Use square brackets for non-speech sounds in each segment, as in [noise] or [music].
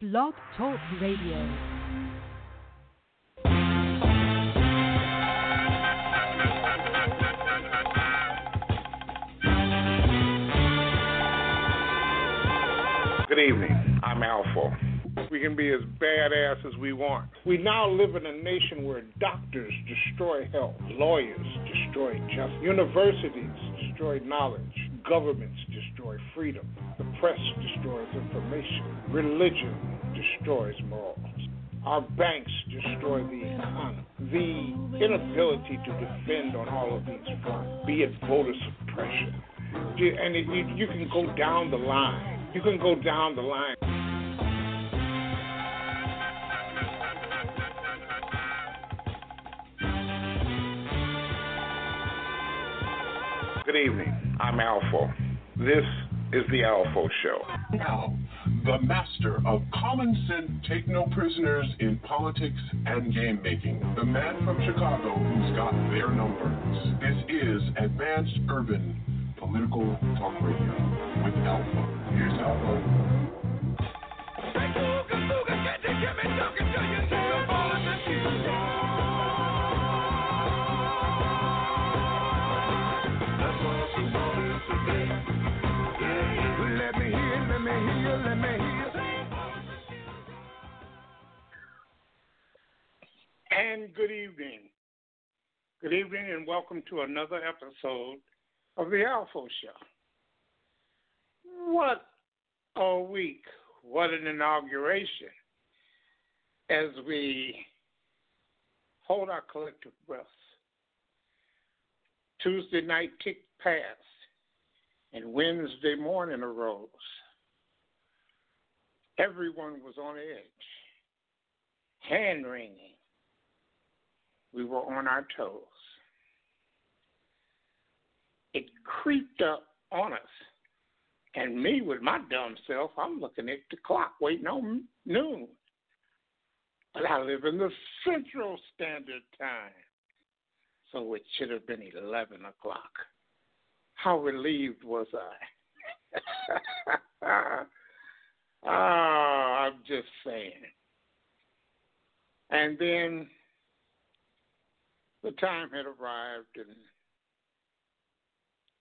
Blog Talk Radio. Good evening. I'm ALFO. We can be as badass as we want. We now live in a nation where doctors destroy health, lawyers destroy justice, universities destroy knowledge, governments destroy freedom, the press destroys information, religion destroys morals. Our banks destroy the economy. The inability to defend on all of these fronts, be it voter suppression, and it, you, you can go down the line. You can go down the line. Good evening. I'm ALFO. This is the ALFO Show. Now, the master of common sense, take no prisoners in politics and game making. The man from Chicago who's got their numbers. This is Advanced Urban Political Talk Radio with ALFO. Here's ALFO. Let me And good evening. Good evening, and welcome to another episode of the ALFO Show. What a week. What an inauguration as we hold our collective breaths. Tuesday night ticked past, and Wednesday morning arose. Everyone was on edge, hand wringing. We were on our toes. It creeped up on us. And me, with my dumb self, I'm looking at the clock waiting on noon. But I live in the Central Standard Time. So it should have been 11 o'clock. How relieved was I? [laughs] Ah, I'm just saying. And then the time had arrived and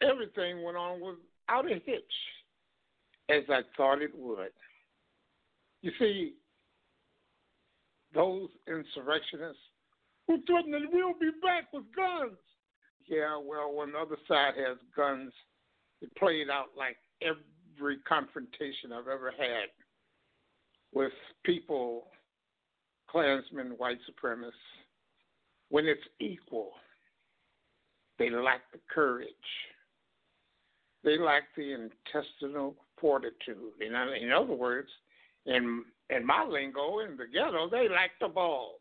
everything went on without a hitch as I thought it would. You see, those insurrectionists who threatened that we'll be back with guns. Yeah, well, when the other side has guns, it played out like every confrontation I've ever had with people, Klansmen, white supremacists. When it's equal, they lack the courage. They lack the intestinal fortitude. In, in other words, in in my lingo, in the ghetto, they lack the balls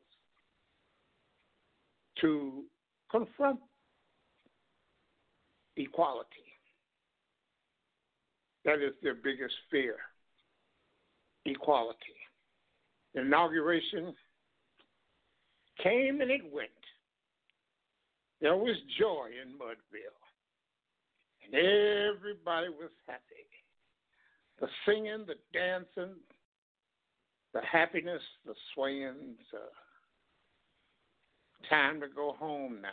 to confront equality. That is their biggest fear equality. The inauguration came and it went. There was joy in Mudville, and everybody was happy. The singing, the dancing, the happiness, the swaying. Time to go home now.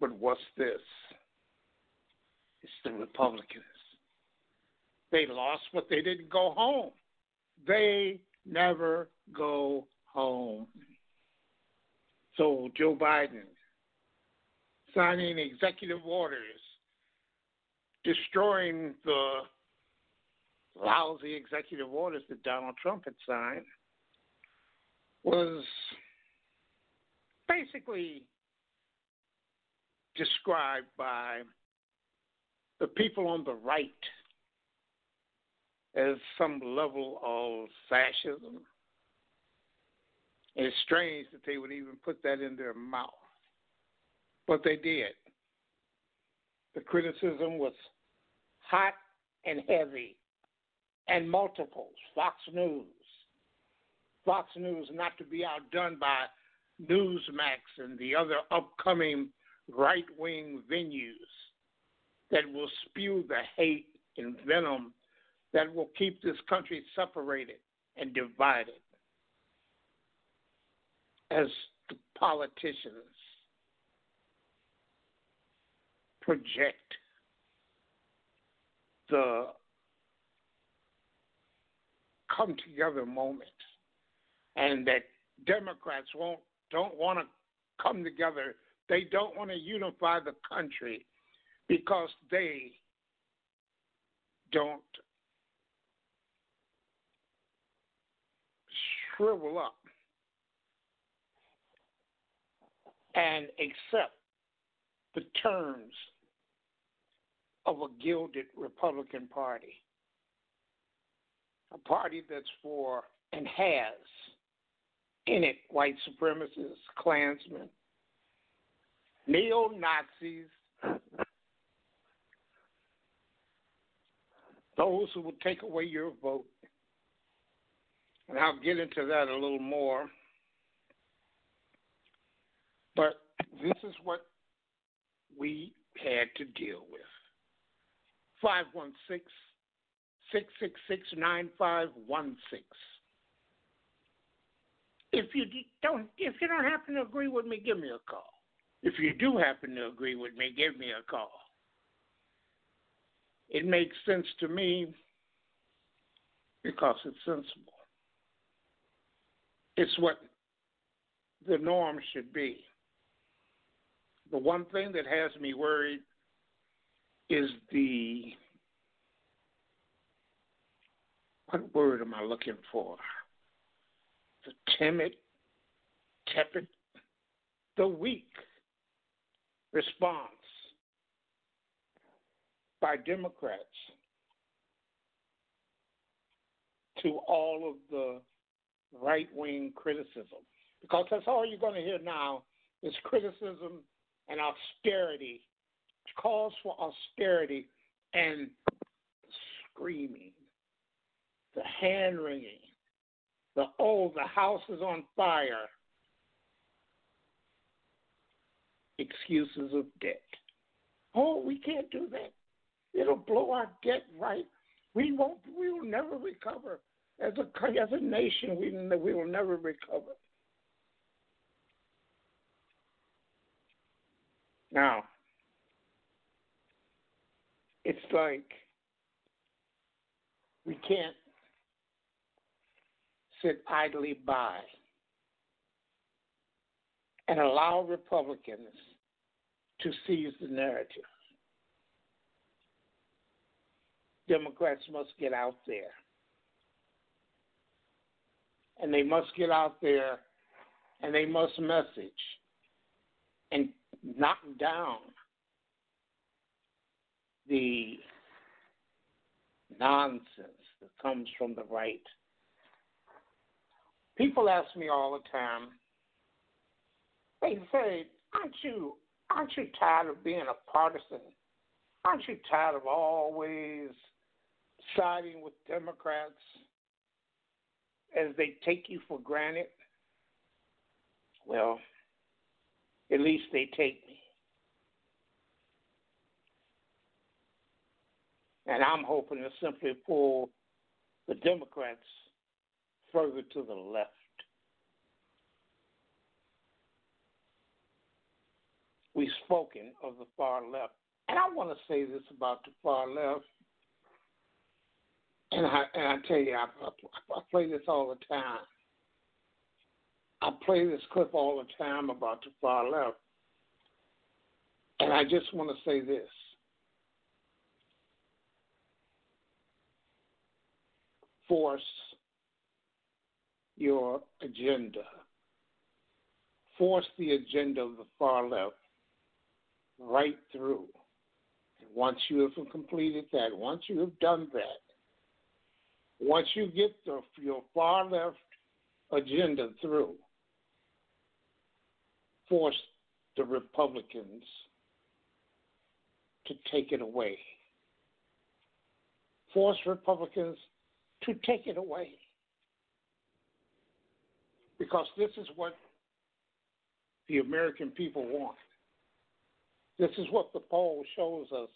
But what's this? It's the Republicans. They lost, but they didn't go home. They never go home. So Joe Biden signing executive orders, destroying the lousy executive orders that Donald Trump had signed, was basically described by the people on the right as some level of fascism. It's strange that they would even put that in their mouth, but they did. The criticism was hot and heavy and multiples. Fox News. Fox News not to be outdone by Newsmax and the other upcoming right wing venues that will spew the hate and venom that will keep this country separated and divided as the politicians project the come together moment and that Democrats won't don't want to come together. They don't want to unify the country because they don't shrivel up and accept the terms of a gilded Republican Party. A party that's for and has in it white supremacists, Klansmen, neo Nazis, those who will take away your vote. And I'll get into that a little more. But this is what we had to deal with. 516 666 9516. If you don't if you don't happen to agree with me, give me a call. If you do happen to agree with me, give me a call. It makes sense to me because it's sensible. It's what the norm should be. The one thing that has me worried is the what word am I looking for? The timid, tepid, the weak response by Democrats to all of the right wing criticism. Because that's all you're going to hear now is criticism and austerity, calls for austerity and screaming, the hand wringing, the oh, the house is on fire, excuses of debt. Oh, we can't do that. It'll blow our debt right. We won't. We will never recover as a as a nation. We we will never recover. Now, it's like we can't sit idly by and allow Republicans to seize the narrative. Democrats must get out there. And they must get out there and they must message and knock down the nonsense that comes from the right. People ask me all the time, they say, Aren't you aren't you tired of being a partisan? Aren't you tired of always siding with Democrats as they take you for granted? Well, at least they take me. And I'm hoping to simply pull the Democrats further to the left. We've spoken of the far left. And I want to say this about the far left. And I, and I tell you, I, I, I play this all the time. I play this clip all the time about the far left. And I just want to say this. Force your agenda. Force the agenda of the far left right through. And once you have completed that, once you have done that, once you get the, your far left agenda through, force the Republicans to take it away. Force Republicans to take it away. Because this is what the American people want. This is what the poll shows us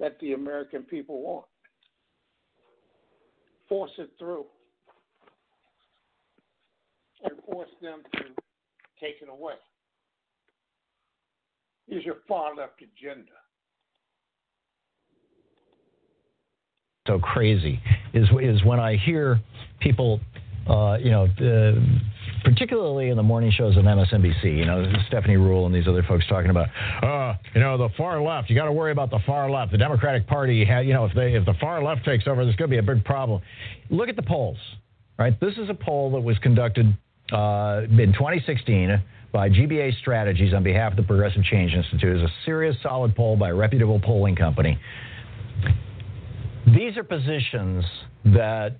that the American people want. force it through and force them to take it away. Is your far left agenda. So crazy is is when I hear people, uh, you know, uh, particularly in the morning shows on MSNBC, you know, Stephanie Ruhle and these other folks talking about, uh, you know, the far left. You got to worry about the far left. The Democratic Party, had, you know, if they if the far left takes over, there's going to be a big problem. Look at the polls, right? This is a poll that was conducted uh, in 2016 by GBA Strategies on behalf of the Progressive Change Institute. is a serious, solid poll by a reputable polling company. These are positions that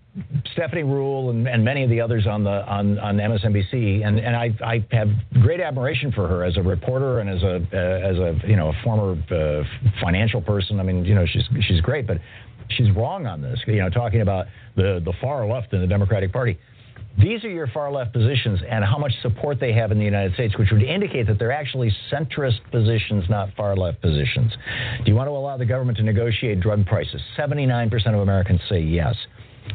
Stephanie Ruhle and, and, many of the others on the on, on MSNBC and, and I, I have great admiration for her as a reporter and as a uh, as a you know a former uh, financial person. I mean you know she's she's great, but she's wrong on this. You know talking about the the far left in the Democratic Party. These are your far left positions and how much support they have in the United States, which would indicate that they're actually centrist positions, not far left positions. Do you want to allow the government to negotiate drug prices? 79% of Americans say yes.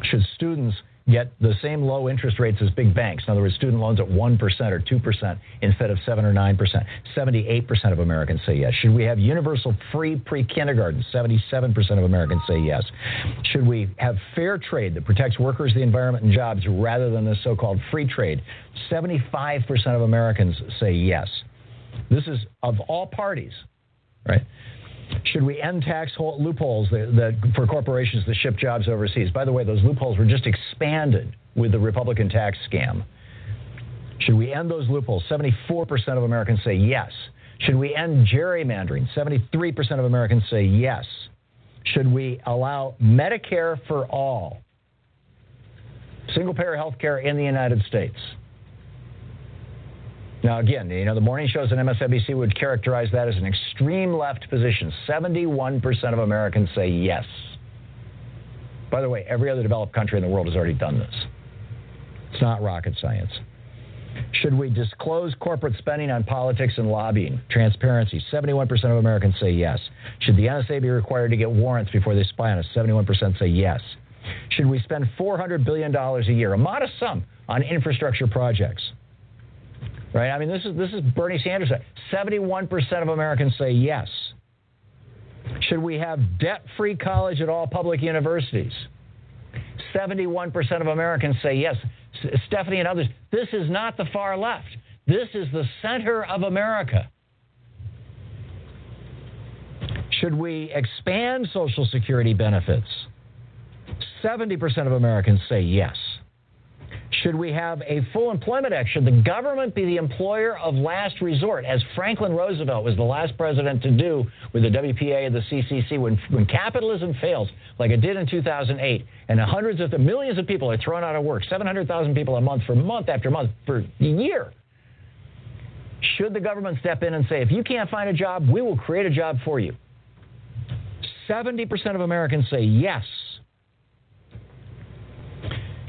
Should students get the same low interest rates as big banks. In other words, student loans at 1% or 2% instead of 7 or 9%. 78% of Americans say yes. Should we have universal free pre kindergarten? 77% of Americans say yes. Should we have fair trade that protects workers, the environment, and jobs rather than the so called free trade? 75% of Americans say yes. This is of all parties, right? Should we end tax loopholes that, that, for corporations that ship jobs overseas? By the way, those loopholes were just expanded with the Republican tax scam. Should we end those loopholes? 74% of Americans say yes. Should we end gerrymandering? 73% of Americans say yes. Should we allow Medicare for all? Single payer health care in the United States. Now, again, you know, the morning shows on MSNBC would characterize that as an extreme left position. 71% of Americans say yes. By the way, every other developed country in the world has already done this. It's not rocket science. Should we disclose corporate spending on politics and lobbying? Transparency. 71% of Americans say yes. Should the NSA be required to get warrants before they spy on us? 71% say yes. Should we spend $400 billion a year, a modest sum, on infrastructure projects? Right? I mean, this is this is Bernie Sanders. Seventy-one percent of Americans say yes. Should we have debt-free college at all public universities? Seventy-one percent of Americans say yes. Stephanie and others, this is not the far left. This is the center of America. Should we expand Social Security benefits? 70% of Americans say yes. Should we have a full employment act? Should the government be the employer of last resort, as Franklin Roosevelt was the last president to do with the WPA and the CCC when, when capitalism fails, like it did in 2008, and hundreds of the millions of people are thrown out of work, 700,000 people a month for month after month for a year? Should the government step in and say, if you can't find a job, we will create a job for you? 70% of Americans say yes.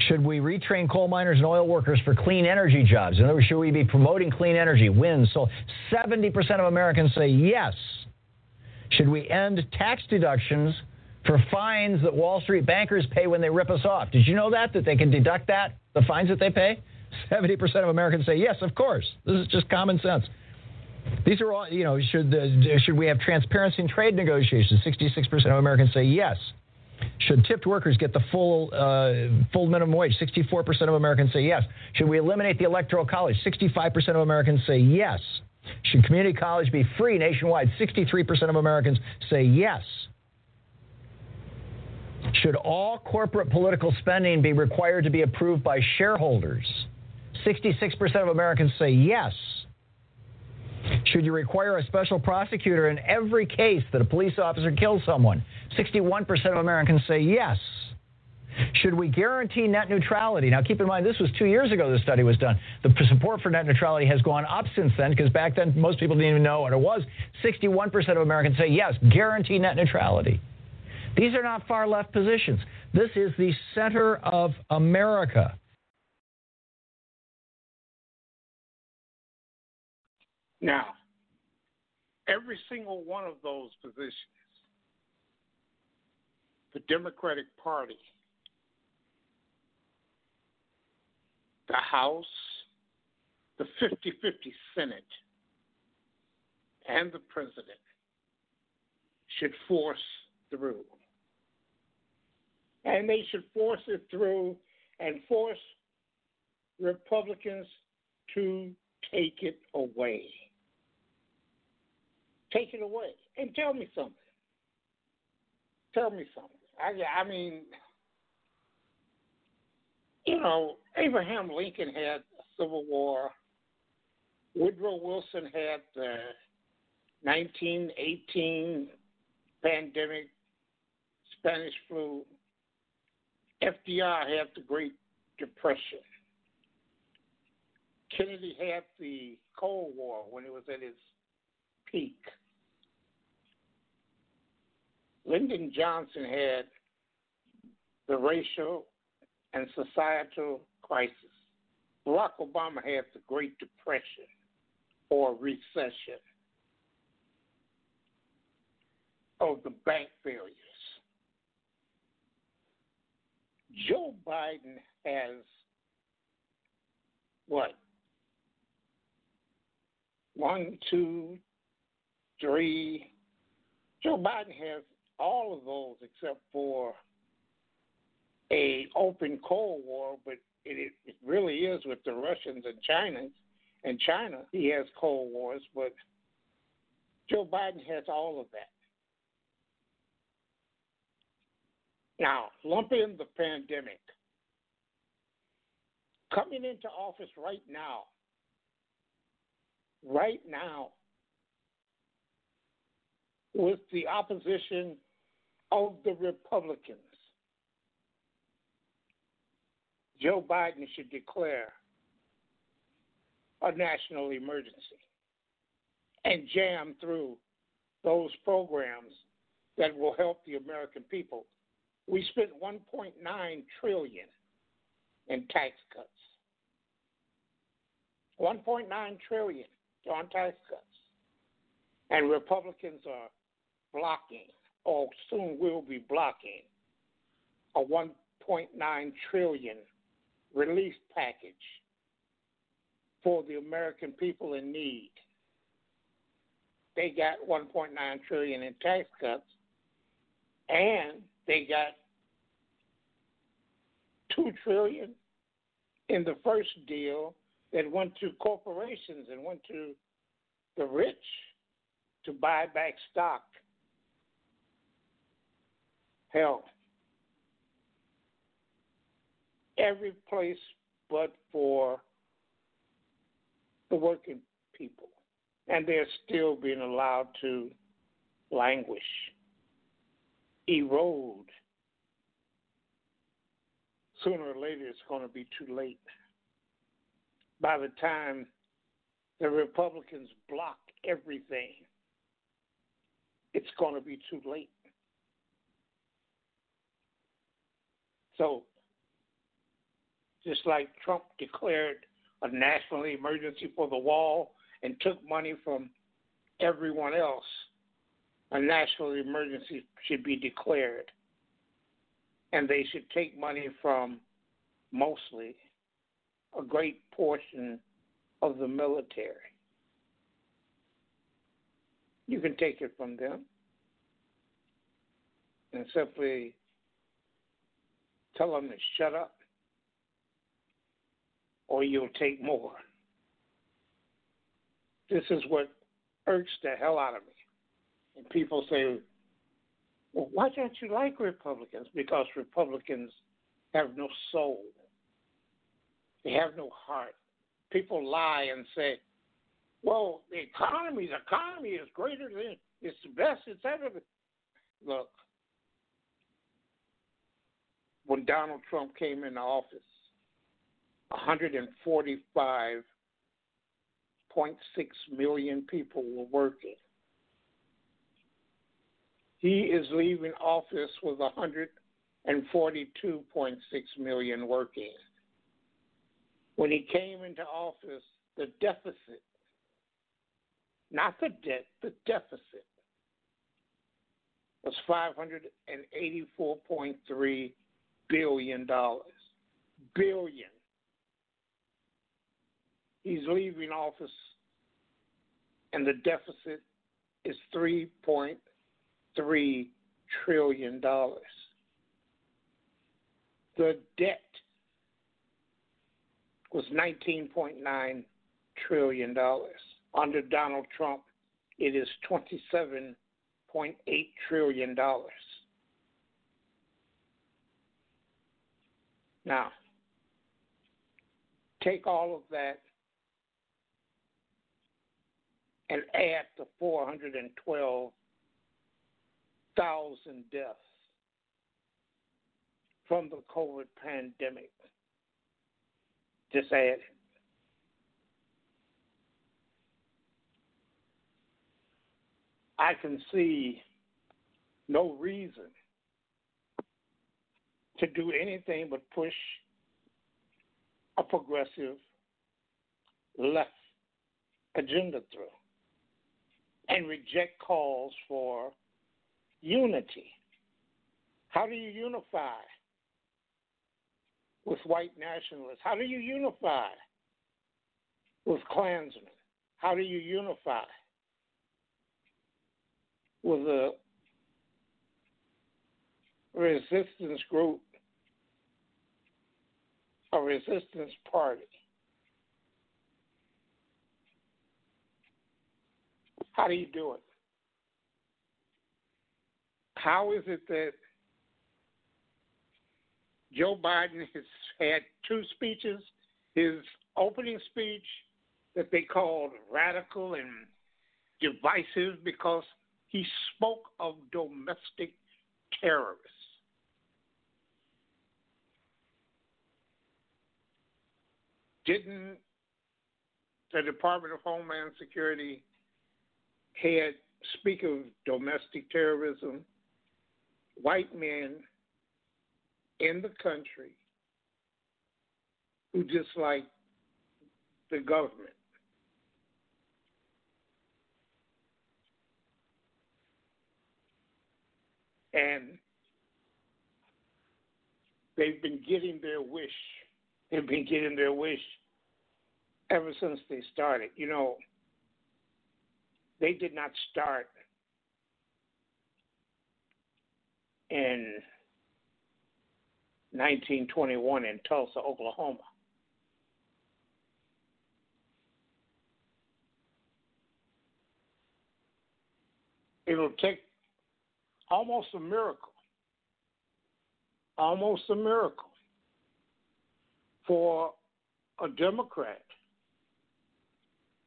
Should we retrain coal miners and oil workers for clean energy jobs? In other words, should we be promoting clean energy, wind, So 70% of Americans say yes. Should we end tax deductions for fines that Wall Street bankers pay when they rip us off? Did you know that? That they can deduct that, the fines that they pay? 70% of Americans say yes, of course. This is just common sense. These are all, you know, should, the, should we have transparency in trade negotiations? 66% of Americans say yes. Should tipped workers get the full uh, full minimum wage? 64% of Americans say yes. Should we eliminate the electoral college? 65% of Americans say yes. Should community college be free nationwide? 63% of Americans say yes. Should all corporate political spending be required to be approved by shareholders? 66% of Americans say yes. Should you require a special prosecutor in every case that a police officer kills someone? 61% of Americans say yes. Should we guarantee net neutrality? Now, keep in mind, this was two years ago the study was done. The support for net neutrality has gone up since then because back then most people didn't even know what it was. 61% of Americans say yes, guarantee net neutrality. These are not far left positions. This is the center of America. Now, every single one of those positions, the Democratic Party the House, the 50 50 Senate, and the President should force through. And they should force it through and force Republicans to take it away. Take it away. And tell me something. Tell me something. I, I mean, you know, Abraham Lincoln had a Civil War. Woodrow Wilson had the 1918 pandemic, Spanish flu. FDR had the Great Depression. Kennedy had the Cold War when it was at its peak. Lyndon Johnson had the racial and societal crisis. Barack Obama had the Great Depression or recession of the bank failures. Joe Biden has what? One, two, three. Joe Biden has all of those except for a open Cold War, but it, it really is with the Russians and China. And China, he has Cold Wars, but Joe Biden has all of that. Now, lump in the pandemic. Coming into office right now, right now, with the opposition of the Republicans. Joe Biden should declare a national emergency and jam through those programs that will help the American people. We spent 1.9 trillion in tax cuts. 1.9 trillion on tax cuts. And Republicans are blocking or soon will be blocking a 1.9 trillion relief package for the American people in need. They got 1.9 trillion in tax cuts, and they got two trillion in the first deal that went to corporations and went to the rich to buy back stock. Hell, every place but for the working people. And they're still being allowed to languish, erode. Sooner or later, it's going to be too late. By the time the Republicans block everything, it's going to be too late. So just like Trump declared a national emergency for the wall and took money from everyone else, a national emergency should be declared. And they should take money from mostly a great portion of the military. You can take it from them and simply tell them to shut up or you'll take more. This is what irks the hell out of me. And people say, well, why don't you like Republicans? Because Republicans have no soul, they have no heart. People lie and say, well, the economy, the economy is greater than, it's the best it's ever been. Look, when Donald Trump came into office, 145.6 million people were working. He is leaving office with 142.6 million working. When he came into office, the deficit, not the debt, the deficit, was $584.3 billion. dollars. Billion he's leaving office and the deficit is $3.3 trillion. The debt was $19.9 trillion. Under Donald Trump, it is $27.8 trillion. Now, take all of that and add the 412,000 deaths from the COVID pandemic. Just add I can see no reason to do anything but push a progressive left agenda through and reject calls for unity. How do you unify with white nationalists? How do you unify with Klansmen? How do you unify with a resistance group, a resistance party? How do you do it? How is it that Joe Biden has had two speeches? His opening speech that they called radical and divisive because he spoke of domestic terrorists. Didn't the Department of Homeland Security had speak of domestic terrorism, white men in the country who dislike the government. And they've been getting their wish. They've been getting their wish ever since they started. You know, they did not start in 1921 in Tulsa, Oklahoma. It'll take almost a miracle, almost a miracle for a Democrat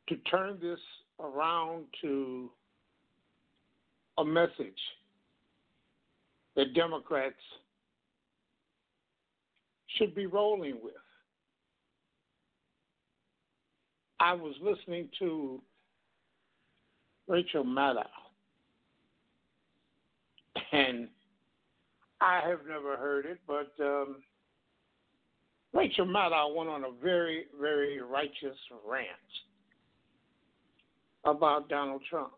to turn this around to a message that Democrats should be rolling with. I was listening to Rachel Maddow, and I have never heard it, but um, Rachel Maddow went on a very, very righteous rant about Donald Trump.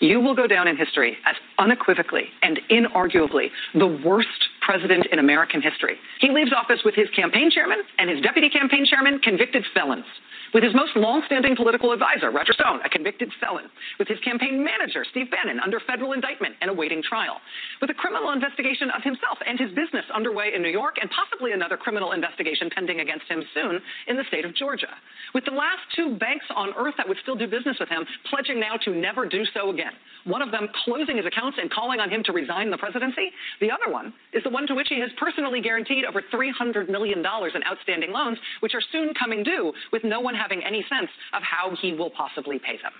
You will go down in history as unequivocally and inarguably the worst president in American history. He leaves office with his campaign chairman and his deputy campaign chairman convicted felons with his most long-standing political advisor, Roger Stone, a convicted felon, with his campaign manager, Steve Bannon, under federal indictment and awaiting trial, with a criminal investigation of himself and his business underway in New York, and possibly another criminal investigation pending against him soon in the state of Georgia, with the last two banks on earth that would still do business with him pledging now to never do so again. One of them closing his accounts and calling on him to resign the presidency. The other one is the one to which he has personally guaranteed over $300 million in outstanding loans, which are soon coming due, with no one having any sense of how he will possibly pay them.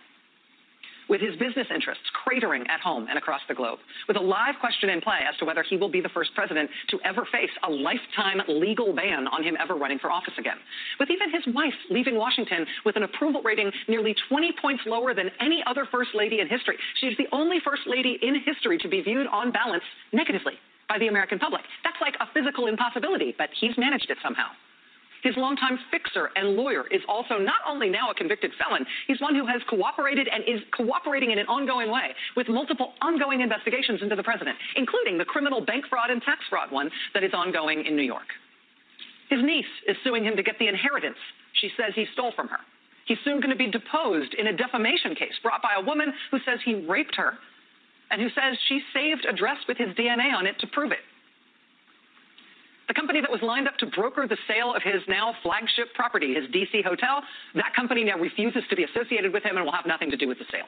With his business interests cratering at home and across the globe, with a live question in play as to whether he will be the first president to ever face a lifetime legal ban on him ever running for office again, with even his wife leaving Washington with an approval rating nearly 20 points lower than any other first lady in history. She is the only first lady in history to be viewed on balance negatively by the American public. That's like a physical impossibility, but he's managed it somehow. His longtime fixer and lawyer is also not only now a convicted felon, he's one who has cooperated and is cooperating in an ongoing way with multiple ongoing investigations into the president, including the criminal bank fraud and tax fraud one that is ongoing in New York. His niece is suing him to get the inheritance she says he stole from her. He's soon going to be deposed in a defamation case brought by a woman who says he raped her and who says she saved a dress with his DNA on it to prove it. The company that was lined up to broker the sale of his now flagship property, his DC hotel, that company now refuses to be associated with him and will have nothing to do with the sale.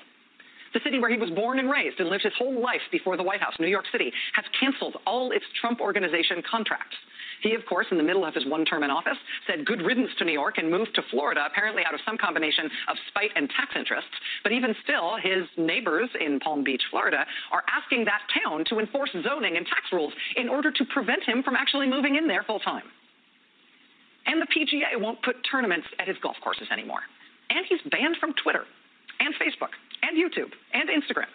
The city where he was born and raised and lived his whole life before the White House, New York City, has canceled all its Trump Organization contracts. He, of course, in the middle of his one term in office, said good riddance to New York and moved to Florida, apparently out of some combination of spite and tax interests. But even still, his neighbors in Palm Beach, Florida, are asking that town to enforce zoning and tax rules in order to prevent him from actually moving in there full time. And the PGA won't put tournaments at his golf courses anymore. And he's banned from Twitter and Facebook and YouTube and Instagram.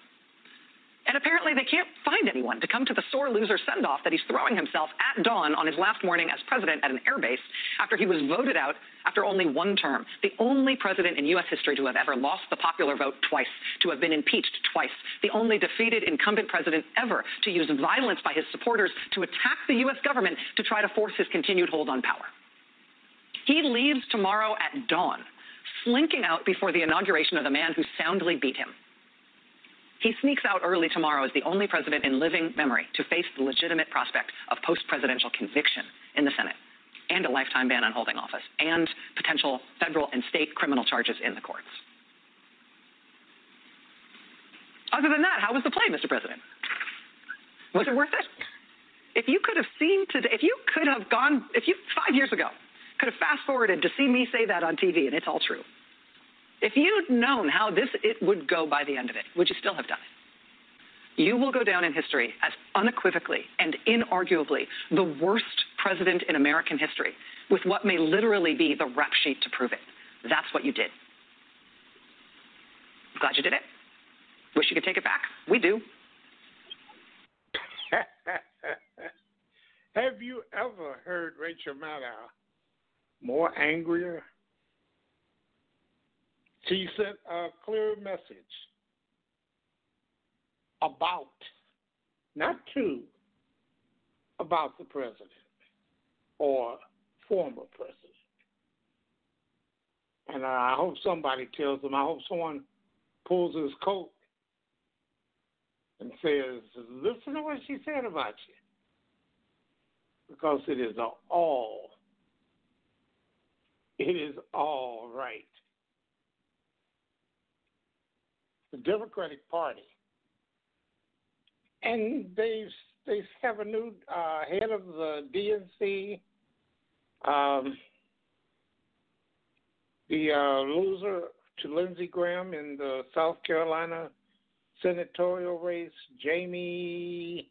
And apparently, they can't find anyone to come to the sore loser send off that he's throwing himself at dawn on his last morning as president at an airbase after he was voted out after only one term. The only president in U.S. history to have ever lost the popular vote twice, to have been impeached twice, the only defeated incumbent president ever to use violence by his supporters to attack the U.S. government to try to force his continued hold on power. He leaves tomorrow at dawn slinking out before the inauguration of the man who soundly beat him. He sneaks out early tomorrow as the only president in living memory to face the legitimate prospect of post presidential conviction in the Senate and a lifetime ban on holding office and potential federal and state criminal charges in the courts. Other than that, how was the play, Mr. President? Was it worth it? If you could have seen today, if you could have gone, if you five years ago could have fast forwarded to see me say that on TV, and it's all true. If you'd known how this it would go by the end of it, would you still have done it? You will go down in history as unequivocally and inarguably the worst president in American history, with what may literally be the rap sheet to prove it. That's what you did. Glad you did it. Wish you could take it back. We do. [laughs] Have you ever heard Rachel Maddow more angrier. She sent a clear message about, not to, about the president or former president. And I hope somebody tells them, I hope someone pulls his coat and says, listen to what she said about you. Because it is all it is all right. The Democratic Party, and they they have a new uh, head of the DNC. Um, the uh, loser to Lindsey Graham in the South Carolina senatorial race, Jamie.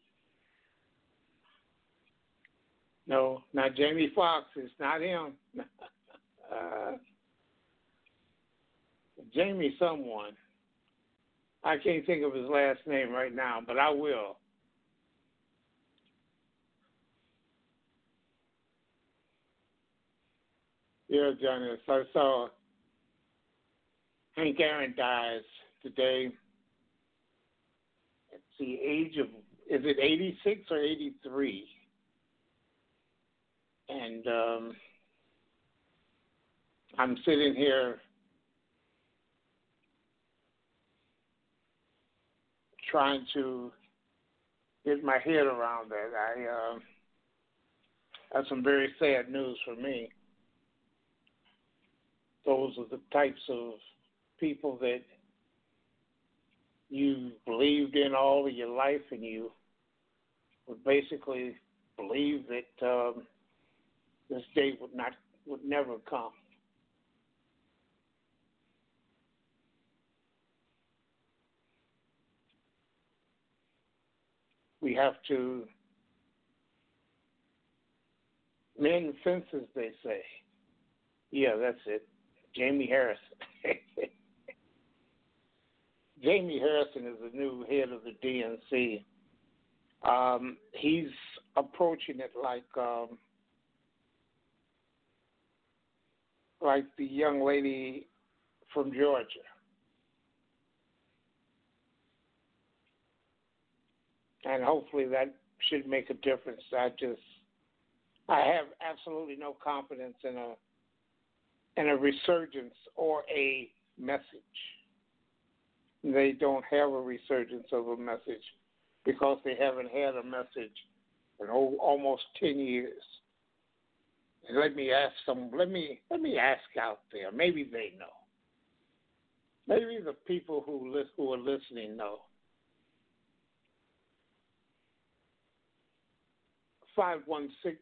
No, not Jamie Foxx. It's not him. [laughs] uh, Jamie someone. I can't think of his last name right now, but I will. Yeah, Johnny. So, so Hank Aaron dies today at the age of is it 86 or 83? And um, I'm sitting here trying to get my head around that. I uh, that's some very sad news for me. Those are the types of people that you believed in all of your life, and you would basically believe that um, this day would not would never come. We have to mend fences, they say. Yeah, that's it. Jamie Harrison. [laughs] Jamie Harrison is the new head of the DNC. Um, he's approaching it like um, like the young lady from Georgia. And hopefully that should make a difference. I just I have absolutely no confidence in a and a resurgence or a message. They don't have a resurgence of a message because they haven't had a message in almost 10 years. And let me ask some let me let me ask out there. Maybe they know. Maybe the people who list, who are listening know. 516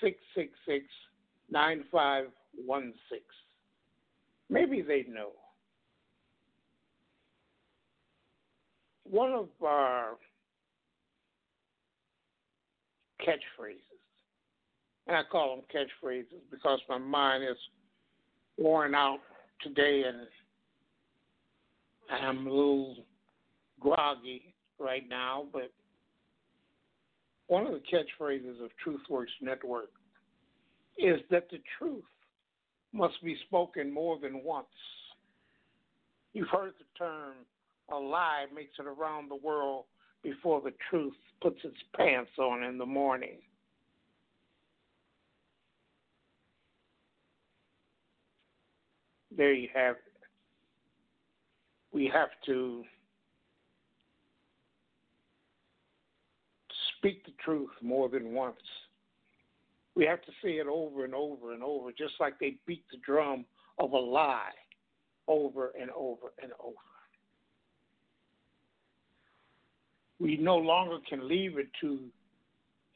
666 9516. Maybe they know. One of our catchphrases, and I call them catchphrases because my mind is worn out today and I'm a little groggy right now, but one of the catchphrases of TruthWorks Network is that the truth must be spoken more than once. You've heard the term, a lie makes it around the world before the truth puts its pants on in the morning. There you have it. We have to speak the truth more than once. We have to say it over and over and over, just like they beat the drum of a lie over and over and over. We no longer can leave it to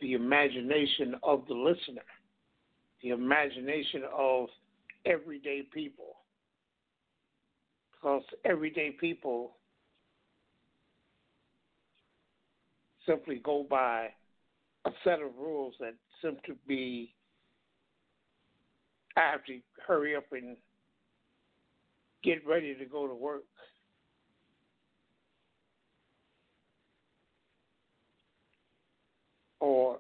the imagination of the listener, the imagination of everyday people. Because everyday people simply go by a set of rules that seem to be I have to hurry up and get ready to go to work. Or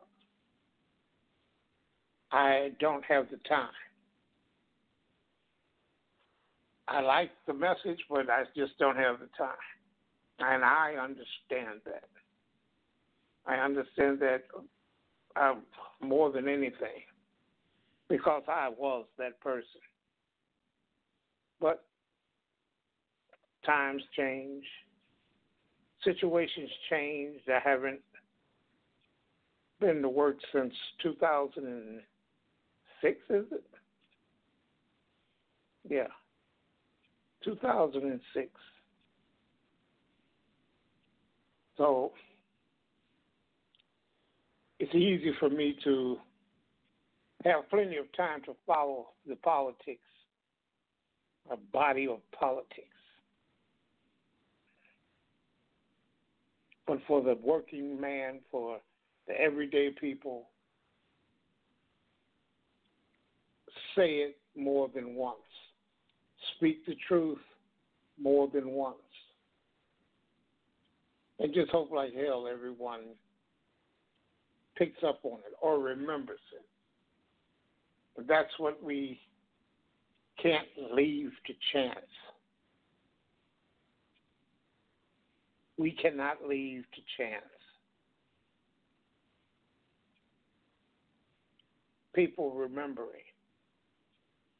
I don't have the time. I like the message, but I just don't have the time. And I understand that. I understand that uh, more than anything because I was that person. But times change, situations change. I haven't been to work since 2006, is it? Yeah, 2006. So it's easy for me to have plenty of time to follow the politics, a body of politics. But for the working man, for the everyday people, say it more than once. Speak the truth more than once. And just hope like hell everyone picks up on it or remembers it. But that's what we can't leave to chance. We cannot leave to chance. People remembering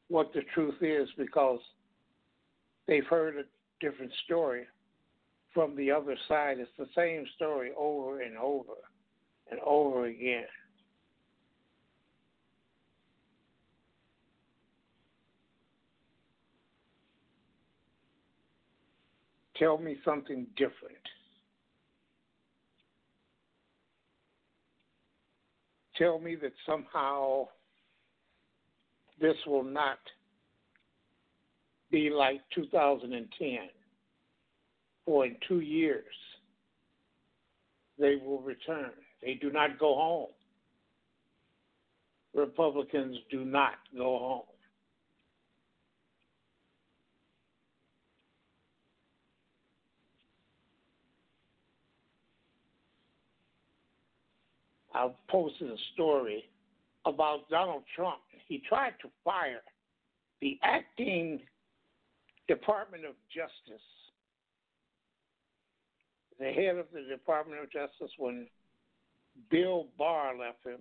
what the truth is because they've heard a different story from the other side. It's the same story over and over and over again. Tell me something different. Tell me that somehow this will not be like 2010, or in two years they will return. They do not go home. Republicans do not go home. I posted a story about Donald Trump. He tried to fire the acting Department of Justice, the head of the Department of Justice, when Bill Barr left him.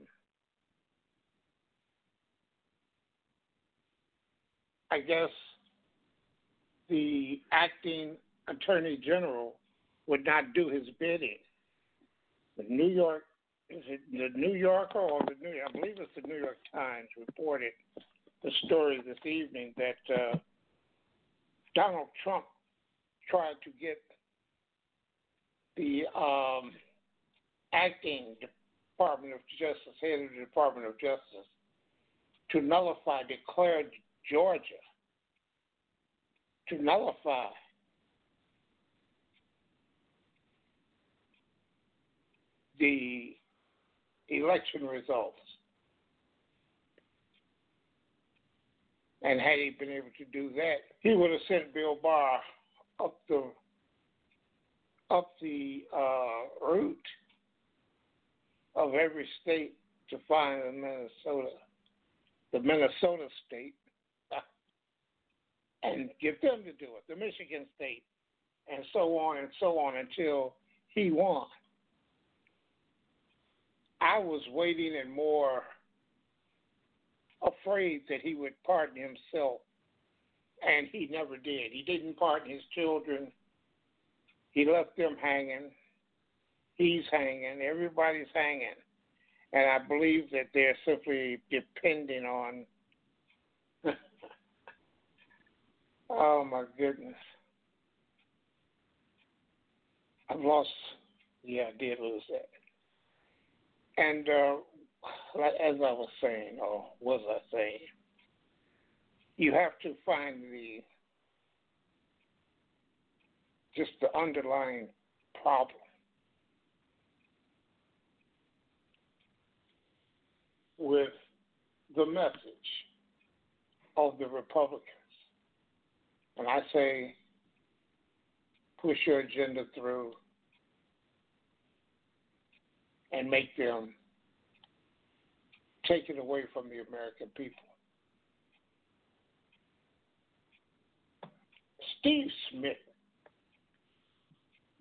I guess the acting attorney general would not do his bidding. The New York is it the New Yorker or the New I believe it's the New York Times reported the story this evening that uh, Donald Trump tried to get the um, acting Department of Justice, head of the Department of Justice, to nullify, declare Georgia to nullify the election results. And had he been able to do that, he would have sent Bill Barr up the up the uh, route of every state to find the Minnesota, the Minnesota state, [laughs] and get them to do it, the Michigan state, and so on and so on until he won. I was waiting and more afraid that he would pardon himself, and he never did. He didn't pardon his children. He left them hanging. He's hanging. Everybody's hanging. And I believe that they're simply depending on. [laughs] oh, my goodness. I've lost. Yeah, I did lose that. And uh, as I was saying, or was I saying, you have to find the just the underlying problem. With the message of the Republicans. And I say, push your agenda through and make them take it away from the American people. Steve Schmidt,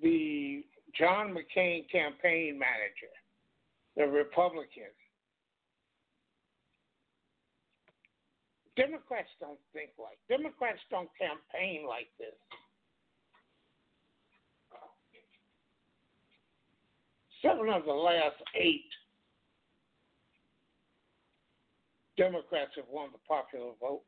the John McCain campaign manager, the Republican, Democrats don't think like Democrats don't campaign like this. seven of the last eight Democrats have won the popular vote.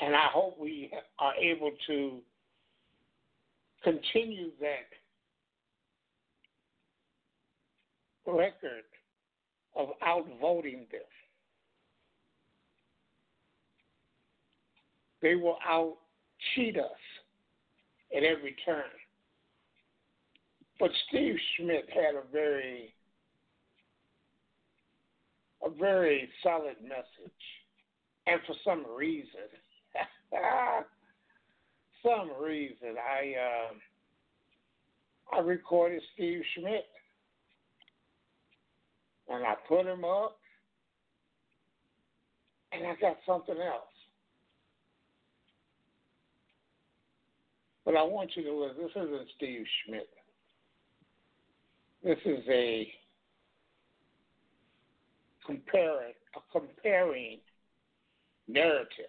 And I hope we are able to continue that record of outvoting them. They will out cheat us at every turn. But Steve Schmidt had a very a very solid message. And for some reason [laughs] some reason I uh, I recorded Steve Schmidt and I put him up and I got something else. But I want you to look. This isn't Steve Schmidt. This is a comparing a comparing narrative.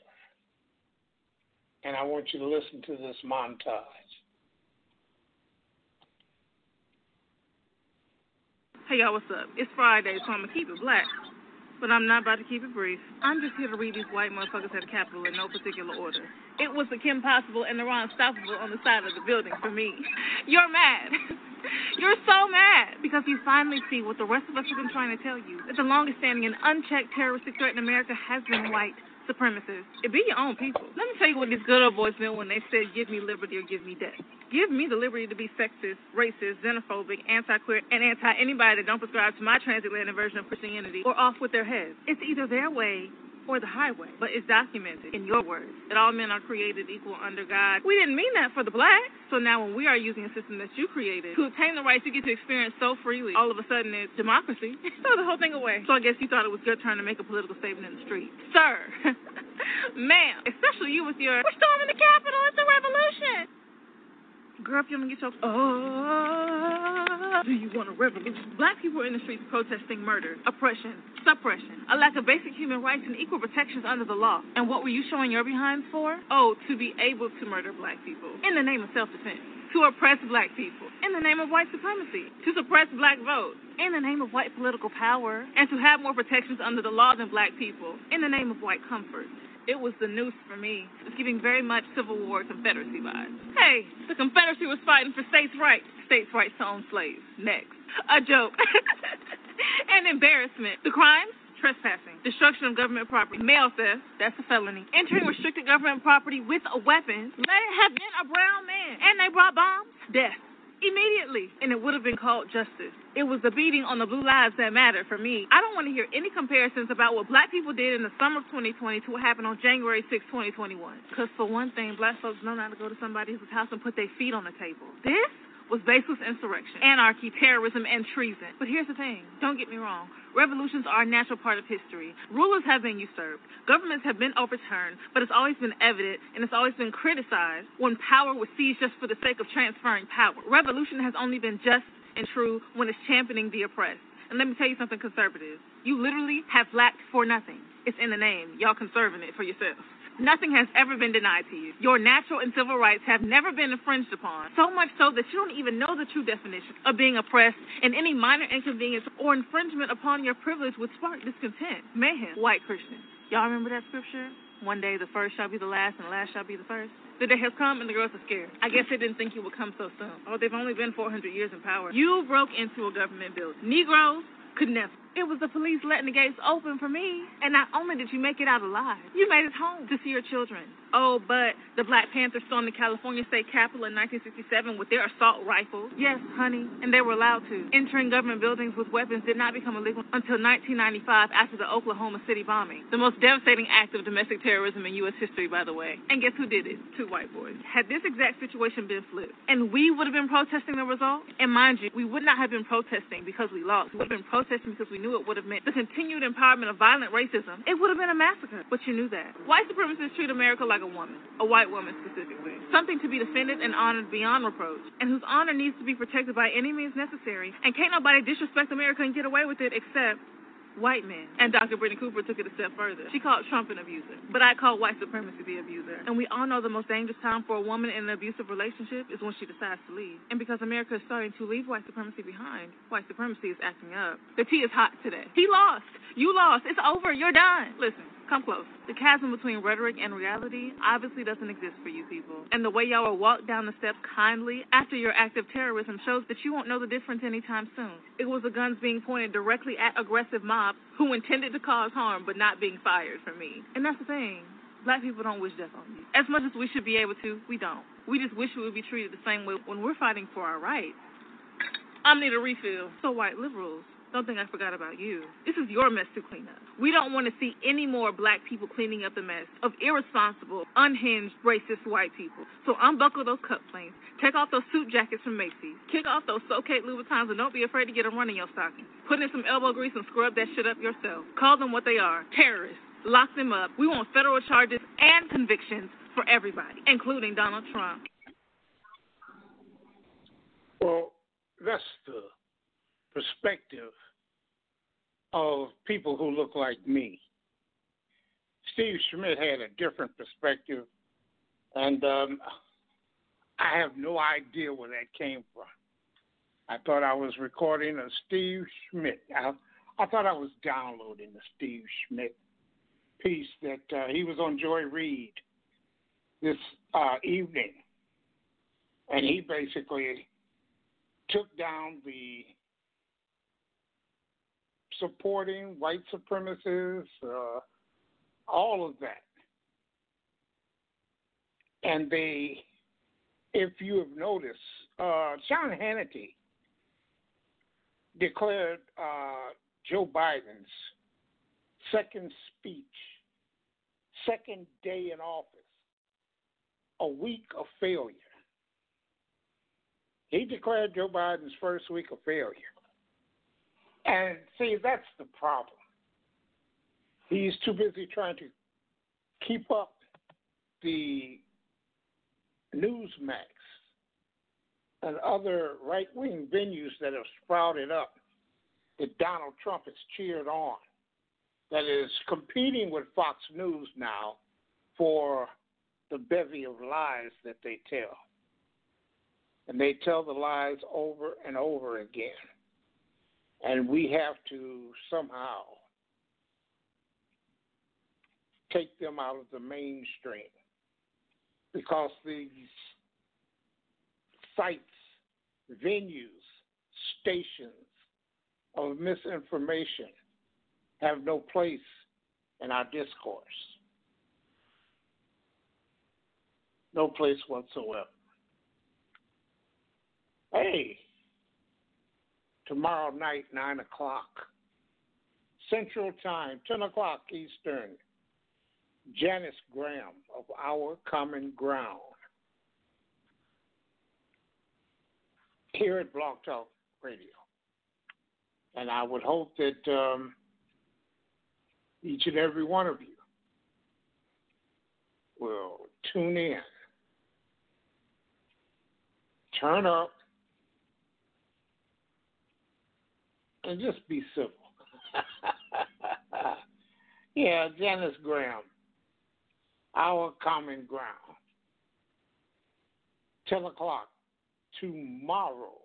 And I want you to listen to this montage. Hey y'all, what's up? It's Friday, so I'm gonna keep it black. But I'm not about to keep it brief. I'm just here to read these white motherfuckers at the Capitol in no particular order. It was the Kim Possible and the Ron Stoppable on the side of the building for me. You're mad. [laughs] You're so mad because you finally see what the rest of us have been trying to tell you that the longest standing and unchecked terroristic threat in America has been white supremacists. It be your own people. Let me tell you what these good old boys meant when they said, give me liberty or give me death. Give me the liberty to be sexist, racist, xenophobic, anti-queer, and anti-anybody that don't prescribe to my transatlantic version of Christianity or off with their heads. It's either their way or the highway, but it's documented in your words that all men are created equal under God. We didn't mean that for the blacks. So now when we are using a system that you created to obtain the rights you get to experience so freely, all of a sudden it's democracy. [laughs] Throw the whole thing away. So I guess you thought it was your turn to make a political statement in the street. Sir, [laughs] ma'am, especially you with your, we're storming the Capitol, it's a revolution. Girl, if you don't get your, oh, Do you want a revolution? Black people are in the streets protesting murder, oppression, suppression, a lack of basic human rights and equal protections under the law. And what were you showing your behinds for? Oh, to be able to murder black people in the name of self-defense. To oppress black people in the name of white supremacy. To suppress black votes in the name of white political power. And to have more protections under the law than black people in the name of white comfort. It was the noose for me. It's giving very much Civil War Confederacy vibes. Hey, the Confederacy was fighting for states' rights. States' rights to own slaves. Next. A joke. [laughs] and embarrassment. The crimes? Trespassing, destruction of government property, mail theft, that's a felony. Entering restricted government property with a weapon, let it have been a brown man. And they brought bombs, death immediately, and it would have been called justice. It was the beating on the blue lives that Matter for me. I don't want to hear any comparisons about what black people did in the summer of 2020 to what happened on January 6, 2021. Because for one thing, black folks know how to go to somebody's house and put their feet on the table. This was baseless insurrection, anarchy, terrorism, and treason. But here's the thing don't get me wrong. Revolutions are a natural part of history. Rulers have been usurped, governments have been overturned, but it's always been evident and it's always been criticized when power was seized just for the sake of transferring power. Revolution has only been just and true when it's championing the oppressed. And let me tell you something conservative. You literally have lacked for nothing. It's in the name. Y'all conserving it for yourself. Nothing has ever been denied to you. Your natural and civil rights have never been infringed upon, so much so that you don't even know the true definition of being oppressed, and any minor inconvenience or infringement upon your privilege would spark discontent, mayhem. White Christians. Y'all remember that scripture? One day the first shall be the last, and the last shall be the first. The day has come, and the girls are scared. I guess they didn't think it would come so soon. Oh, they've only been 400 years in power. You broke into a government building. Negroes could never. It was the police letting the gates open for me. And not only did you make it out alive, you made it home to see your children. Oh, but the Black Panthers stormed the California State Capitol in 1967 with their assault rifles. Yes, honey, and they were allowed to. Entering government buildings with weapons did not become illegal until 1995 after the Oklahoma City bombing. The most devastating act of domestic terrorism in U.S. history, by the way. And guess who did it? Two white boys. Had this exact situation been flipped, and we would have been protesting the result, and mind you, we would not have been protesting because we lost. We would have been protesting because we knew it would have meant the continued empowerment of violent racism. It would have been a massacre, but you knew that. White supremacists treat America like a woman, a white woman specifically, something to be defended and honored beyond reproach, and whose honor needs to be protected by any means necessary. And can't nobody disrespect America and get away with it except white men. And Dr. Brittney Cooper took it a step further. She called Trump an abuser, but I call white supremacy the abuser. And we all know the most dangerous time for a woman in an abusive relationship is when she decides to leave. And because America is starting to leave white supremacy behind, white supremacy is acting up. The tea is hot today. He lost. You lost. It's over. You're done. Listen. Come close. The chasm between rhetoric and reality obviously doesn't exist for you people. And the way y'all will walk down the steps kindly after your act of terrorism shows that you won't know the difference anytime soon. It was the guns being pointed directly at aggressive mobs who intended to cause harm but not being fired for me. And that's the thing. Black people don't wish death on you. As much as we should be able to, we don't. We just wish we would be treated the same way when we're fighting for our rights. I'm need a refill. So white liberals, don't think I forgot about you. This is your mess to clean up. We don't want to see any more black people cleaning up the mess of irresponsible, unhinged, racist white people. So unbuckle those cup planes, take off those suit jackets from Macy's, kick off those so-cate Louboutins, and don't be afraid to get a run in your stockings. Put in some elbow grease and scrub that shit up yourself. Call them what they are, terrorists. Lock them up. We want federal charges and convictions for everybody, including Donald Trump. Well, that's the perspective of people who look like me. Steve Schmidt had a different perspective, and um, I have no idea where that came from. I thought I was recording a Steve Schmidt. I, I thought I was downloading the Steve Schmidt piece that uh, he was on Joy Reid this uh, evening, and he basically took down the supporting white supremacists, uh, all of that. And they, if you have noticed, uh, Sean Hannity declared uh, Joe Biden's second speech, second day in office, a week of failure. He declared Joe Biden's first week of failure. And see, that's the problem. He's too busy trying to keep up the Newsmax and other right wing venues that have sprouted up that Donald Trump has cheered on, that is competing with Fox News now for the bevy of lies that they tell. And they tell the lies over and over again. And we have to somehow take them out of the mainstream because these sites, venues, stations of misinformation have no place in our discourse. No place whatsoever. Hey, tomorrow night, 9 o'clock, Central Time, 10 o'clock Eastern, Janice Graham of Our Common Ground here at Blog Talk Radio. And I would hope that um, each and every one of you will tune in, turn up, and just be civil. [laughs] yeah, Janice Graham, our common ground. 10 o'clock tomorrow.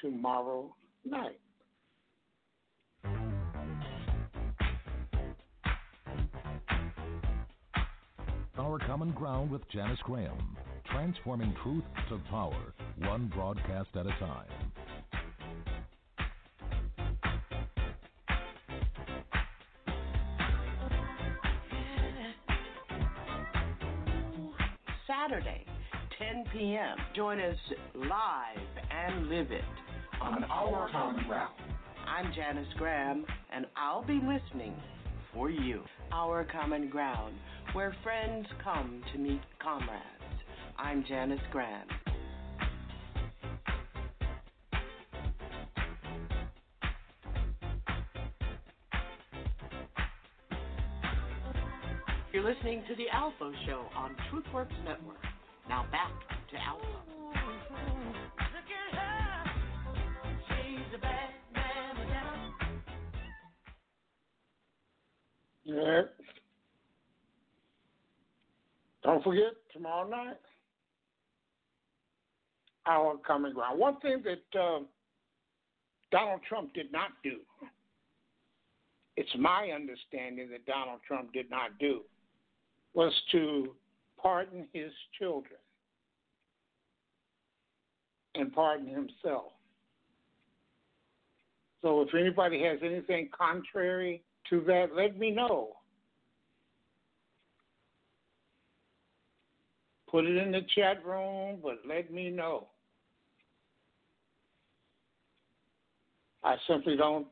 Tomorrow night. Our Common Ground with Janice Graham, transforming truth to power, one broadcast at a time. p.m. Join us live and live it on Our Common Ground. I'm Janice Graham, and I'll be listening for you. Our Common Ground, where friends come to meet comrades. I'm Janice Graham. You're listening to The ALFO Show on TruthWorks Network. Now back to ALFO. Yeah. Don't forget, tomorrow night, our common ground. One thing that uh, Donald Trump did not do, it's my understanding that Donald Trump did not do, was to pardon his children and pardon himself. So if anybody has anything contrary to that, let me know. Put it in the chat room, but let me know. I simply don't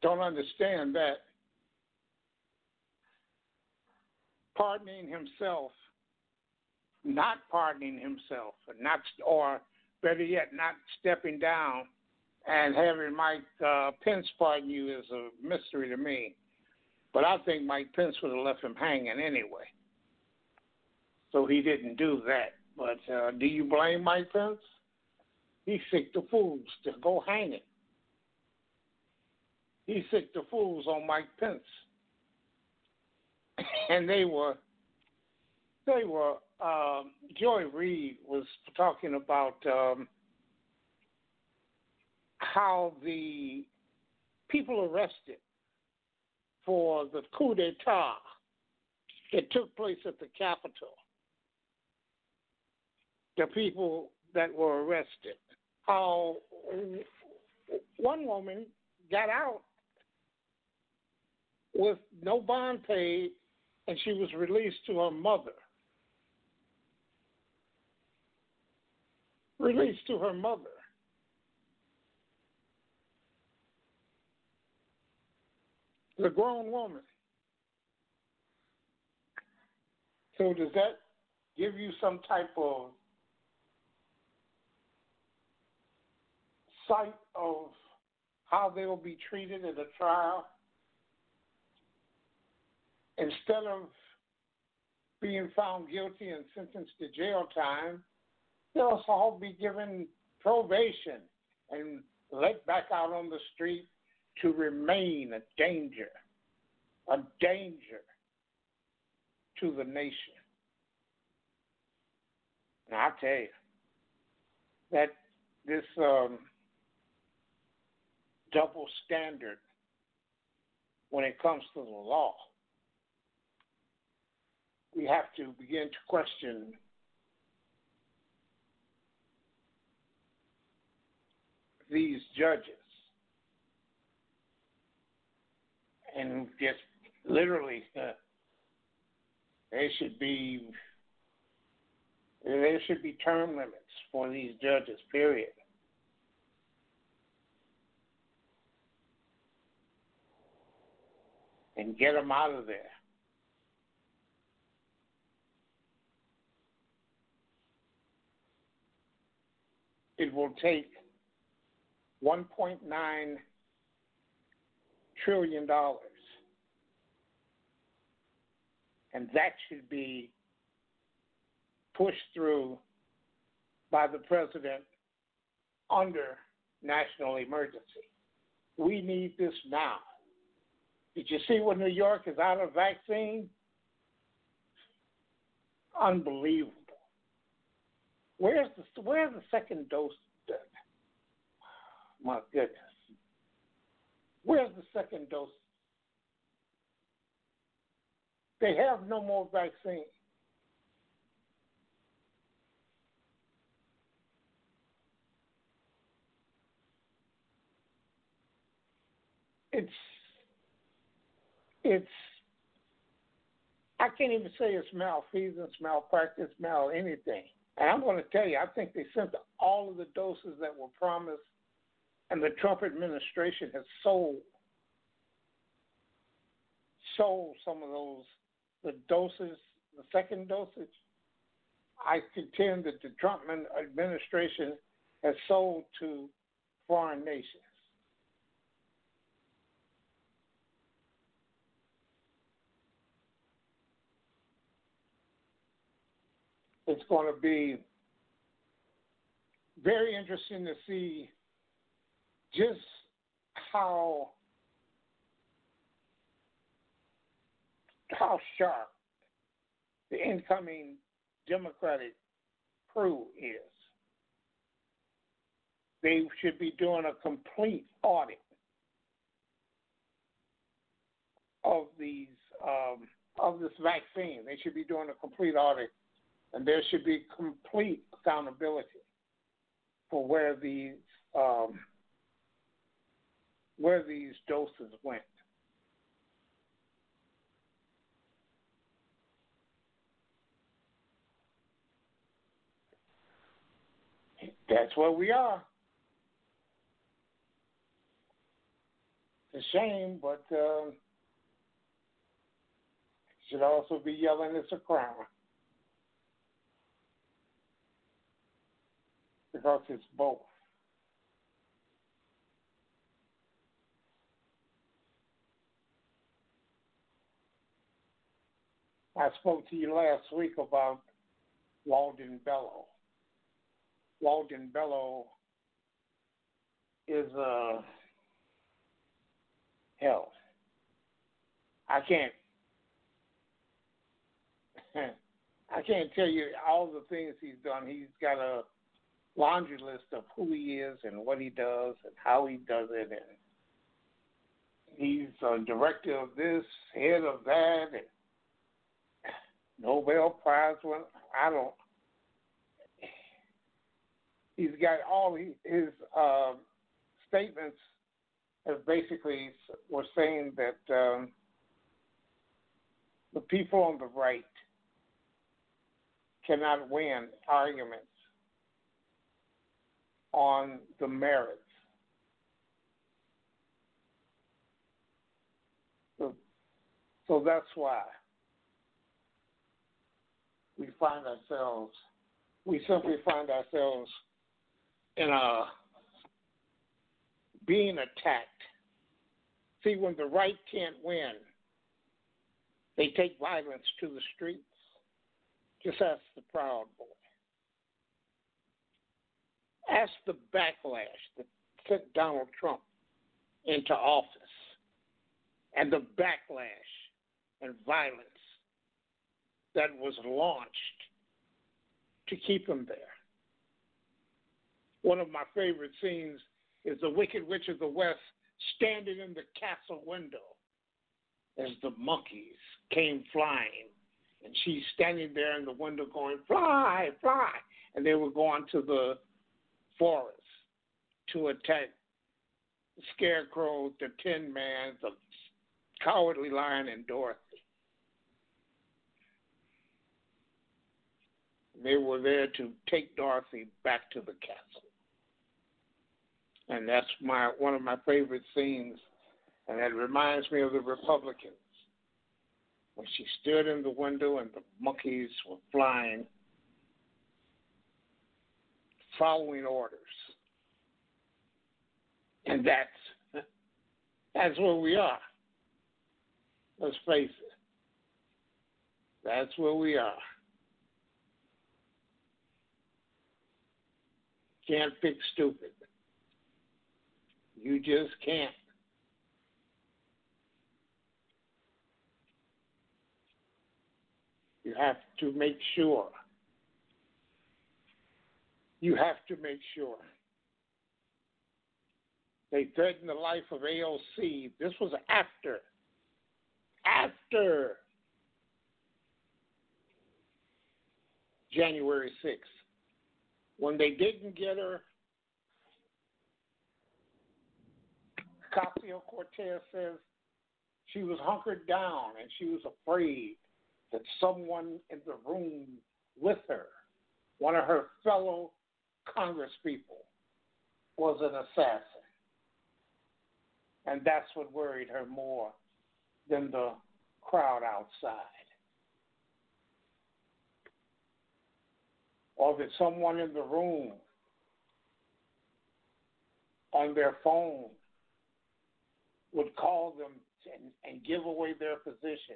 don't understand that pardoning himself, not pardoning himself, not or better yet, not stepping down and having Mike uh, Pence pardon you is a mystery to me. But I think Mike Pence would have left him hanging anyway. So he didn't do that. But uh, do you blame Mike Pence? He sick the fools to go hanging. He sick the fools on Mike Pence. [coughs] and they were, they were, um, Joy Reid was talking about um, how the people arrested for the coup d'etat that took place at the Capitol, the people that were arrested, how one woman got out with no bond paid and she was released to her mother. Released to her mother. The grown woman. So does that give you some type of sight of how they will be treated at a trial? Instead of being found guilty and sentenced to jail time, they'll all be given probation and let back out on the street to remain a danger, a danger to the nation. And I tell you that this um, double standard when it comes to the law, we have to begin to question these judges. And just literally uh, [laughs] there should be there should be term limits for these judges period. And get them out of there. It will take 1.9 trillion dollars. And that should be pushed through by the president under national emergency. We need this now. Did you see when New York is out of vaccine? Unbelievable. Where's the where's the second dose? My goodness. Where's the second dose? They have no more vaccine. It's it's I can't even say it's malfeasance, malpractice, mal anything. And I'm going to tell you, I think they sent all of the doses that were promised and the Trump administration has sold sold some of those the doses, the second dosage. I contend that the Trump administration has sold to foreign nations. It's going to be very interesting to see just how how sharp the incoming Democratic crew is. They should be doing a complete audit of these um, of this vaccine. They should be doing a complete audit, and there should be complete accountability for where these um, where these doses went. That's where we are. It's a shame, but um, should also be yelling it's a crime. Because it's both. I spoke to you last week about Walden Bello. Walden Bello is uh hell. I can't [laughs] I can't tell you all the things he's done. He's got a laundry list of who he is and what he does and how he does it and he's a director of this, head of that and Nobel Prize one. I don't. He's got all his uh, statements have basically were saying that um, the people on the right cannot win arguments on the merits. So, so that's why we find ourselves, we simply find ourselves in a being attacked. See, when the right can't win, they take violence to the streets. Just ask the Proud Boy. Ask the backlash that sent Donald Trump into office and the backlash and violence that was launched to keep him there. One of my favorite scenes is the Wicked Witch of the West standing in the castle window as the monkeys came flying. And she's standing there in the window going, Fly, fly. And they were going to the forest to attack the Scarecrow, the Tin Man, the Cowardly Lion, and Dorothy. They were there to take Dorothy back to the castle. And that's my one of my favorite scenes. And that reminds me of the Republicans. When she stood in the window and the monkeys were flying, following orders. And that's that's where we are. Let's face it. That's where we are. Can't fix stupid. You just can't. You have to make sure. You have to make sure. They threatened the life of AOC. This was after. After January 6th. When they didn't get her, Ocasio Cortez says she was hunkered down and she was afraid that someone in the room with her, one of her fellow congresspeople, was an assassin. And that's what worried her more than the crowd outside. Or that someone in the room on their phone would call them and, and give away their position.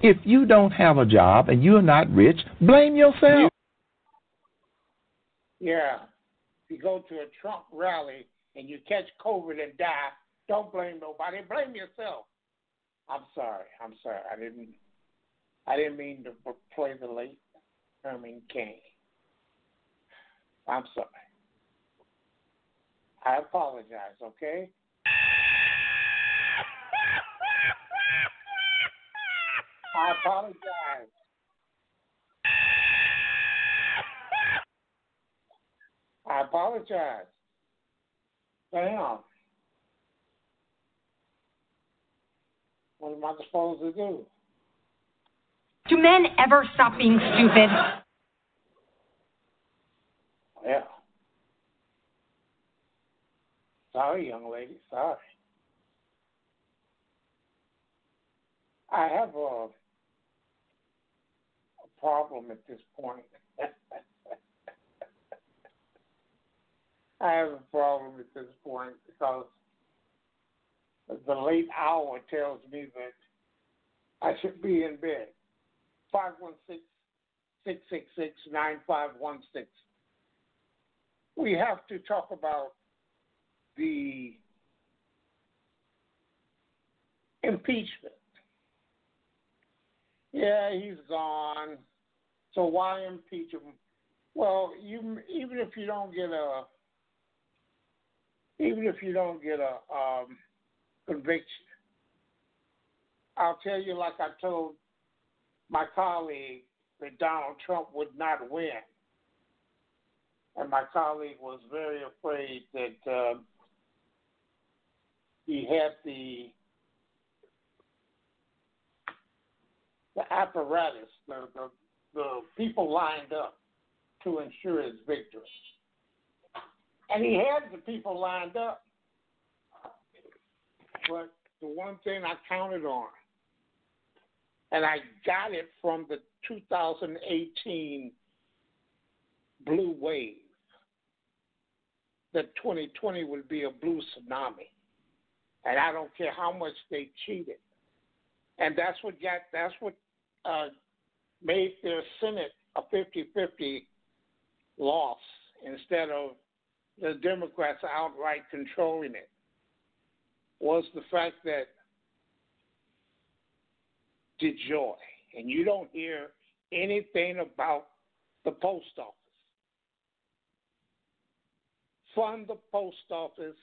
If you don't have a job and you're not rich, blame yourself. Yeah. If you go to a Trump rally and you catch COVID and die, don't blame nobody. Blame yourself. I'm sorry. I'm sorry. I didn't. I didn't mean to play the late Herman Cain. I'm sorry. I apologize. Okay. I apologize. I apologize. Damn. What am I supposed to do? Do men ever stop being stupid? Yeah. Sorry, young lady. Sorry. I have a, a problem at this point. [laughs] I have a problem at this point because the late hour tells me that I should be in bed. 516 666 9516. We have to talk about the impeachment. Yeah, he's gone. So why impeach him? Well, you even if you don't get a even if you don't get a um, conviction, I'll tell you like I told my colleague that Donald Trump would not win, and my colleague was very afraid that uh, he had the the apparatus, the, the, the people lined up to ensure his victory. And he had the people lined up. But the one thing I counted on, and I got it from the 2018 blue wave, that 2020 would be a blue tsunami. And I don't care how much they cheated. and that's what got that's what uh, made their Senate a 50-50 loss instead of the Democrats outright controlling it was the fact that DeJoy, and you don't hear anything about the post office. Fund the post office,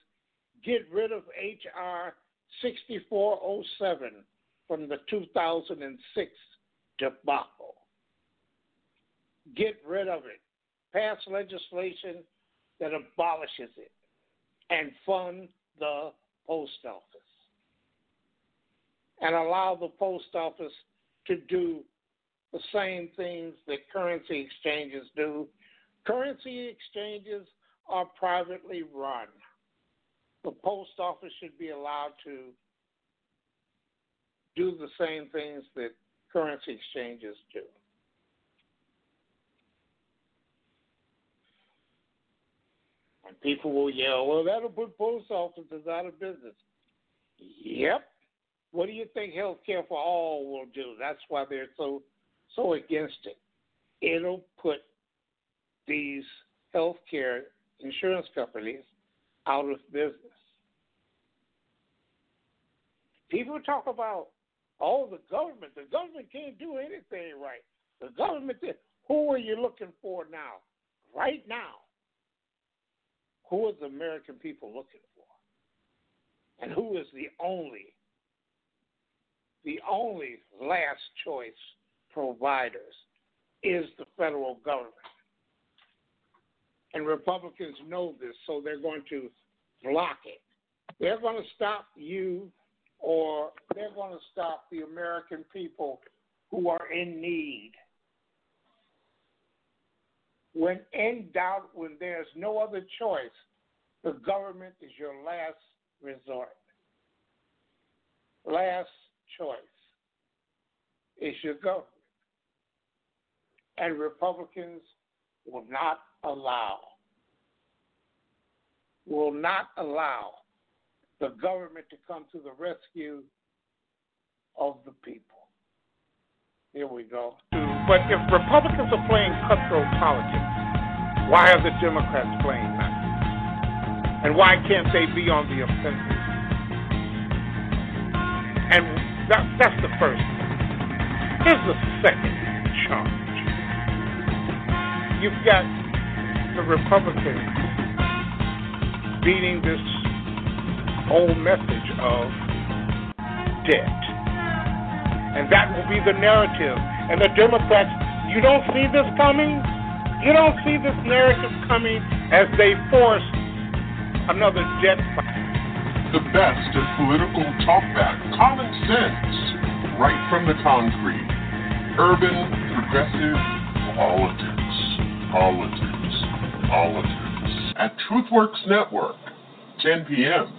get rid of H.R. 6407 from the 2006 debacle. Get rid of it. Pass legislation that abolishes it and fund the post office and allow the post office to do the same things that currency exchanges do. Currency exchanges are privately run. The post office should be allowed to do the same things that currency exchanges do. And people will yell, well, that'll put post offices out of business. Yep. What do you think health care for all will do? That's why they're so so against it. It'll put these health care insurance companies out of business. People talk about, oh, the government. The government can't do anything right. The government. Who are you looking for now? Right now, who are the American people looking for? And who is the only, the only last choice providers is the federal government. And Republicans know this, so they're going to block it. They're going to stop you or they're going to stop the American people who are in need. When in doubt, when there's no other choice, the government is your last resort. Last choice is your government and Republicans will not allow will not allow the government to come to the rescue of the people. Here we go. But if Republicans are playing cutthroat politics, why are the Democrats playing that? And why can't they be on the offensive? And that, that's the first. Here's the second charge you've got the Republicans beating this whole message of debt. And that will be the narrative. And the Democrats, you don't see this coming? You don't see this narrative coming as they force another debt fight. The best in political talkback, common sense, right from the concrete. Urban, progressive, politics politics, politics. At TruthWorks Network, 10 p.m.,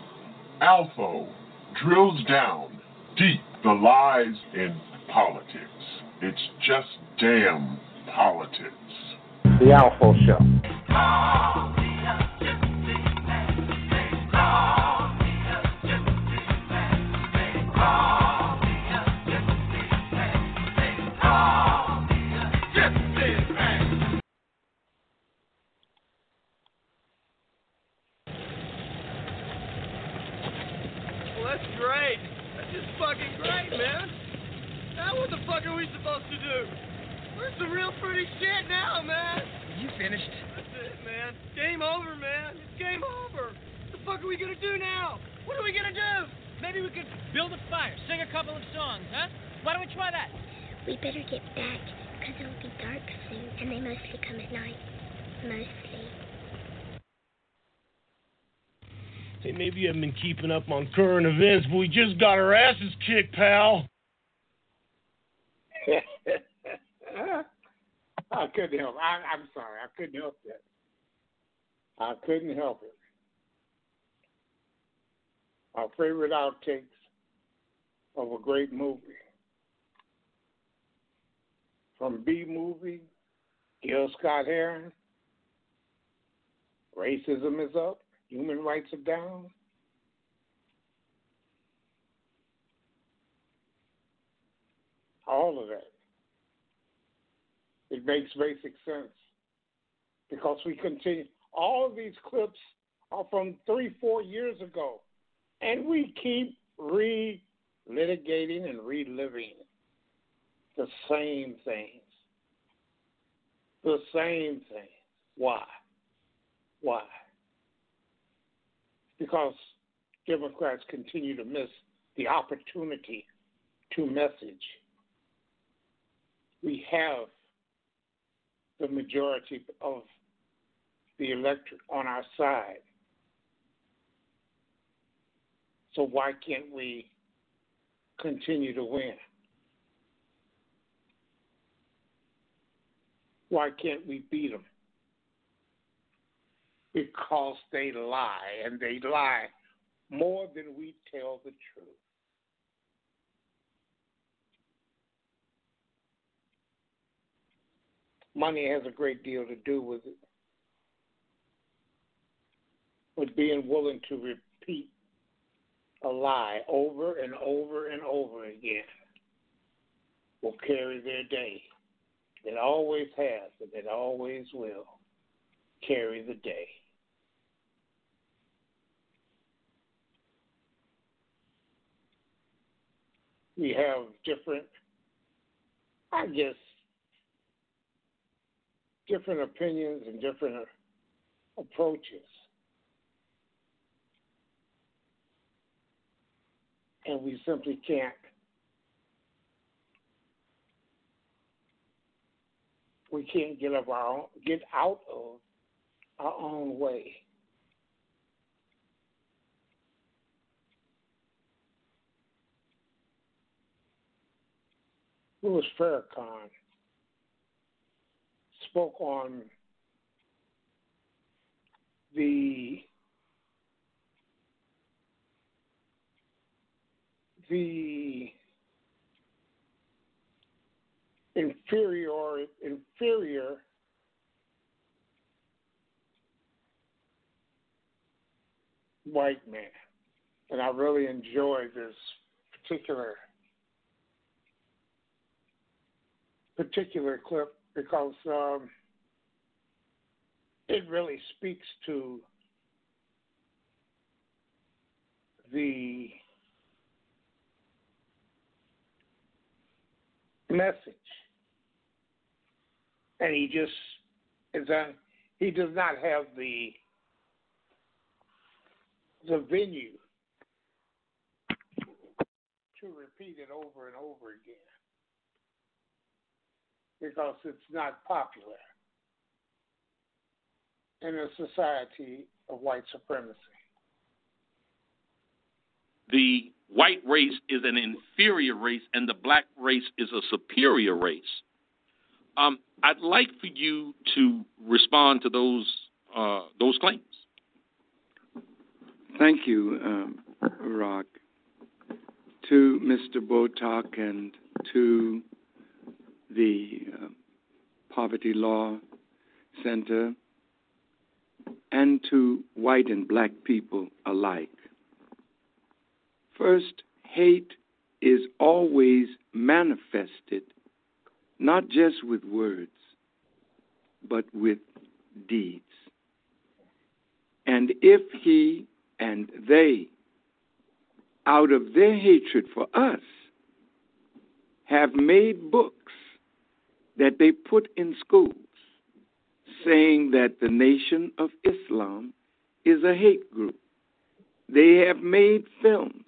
ALFO drills down deep the lies in politics. It's just damn politics. The ALFO Show. Ah! What the fuck are we supposed to do? Where's the real pretty shit now, man? You finished? That's it, man. Game over, man. It's game over. What the fuck are we gonna do now? What are we gonna do? Maybe we could build a fire, sing a couple of songs, huh? Why don't we try that? We better get back, because it'll be dark soon, and they mostly come at night. Mostly. Hey, maybe you haven't been keeping up on current events, but we just got our asses kicked, pal. I couldn't help. I, I'm sorry. I couldn't help that. I couldn't help it. Our favorite outtakes of a great movie. From B movie, Gil Scott Heron. Racism is up. Human rights are down. All of that. It makes basic sense because we continue. All of these clips are from three, four years ago, and we keep re-litigating and reliving the same things. The same things. Why? Why? Because Democrats continue to miss the opportunity to message. We have the majority of the electorate on our side. So why can't we continue to win? Why can't we beat them? Because they lie, and they lie more than we tell the truth. Money has a great deal to do with it. With being willing to repeat a lie over and over and over again will carry their day. It always has, and it always will carry the day. We have different, I guess, different opinions and different approaches. And we simply can't we can't get our own, get out of our own way. Louis Farrakhan spoke on the the inferior inferior white man. And I really enjoyed this particular particular clip because um, it really speaks to the message. And he just is a, he does not have the the venue to repeat it over and over again because it's not popular in a society of white supremacy. The white race is an inferior race and the black race is a superior race. Um, I'd like for you to respond to those uh, those claims. Thank you, um, Rock. To Mr. Potok and to the uh, Poverty Law Center and to white and black people alike. First, hate is always manifested not just with words, but with deeds. And if he and they, out of their hatred for us, have made books that they put in schools saying that the Nation of Islam is a hate group, they have made films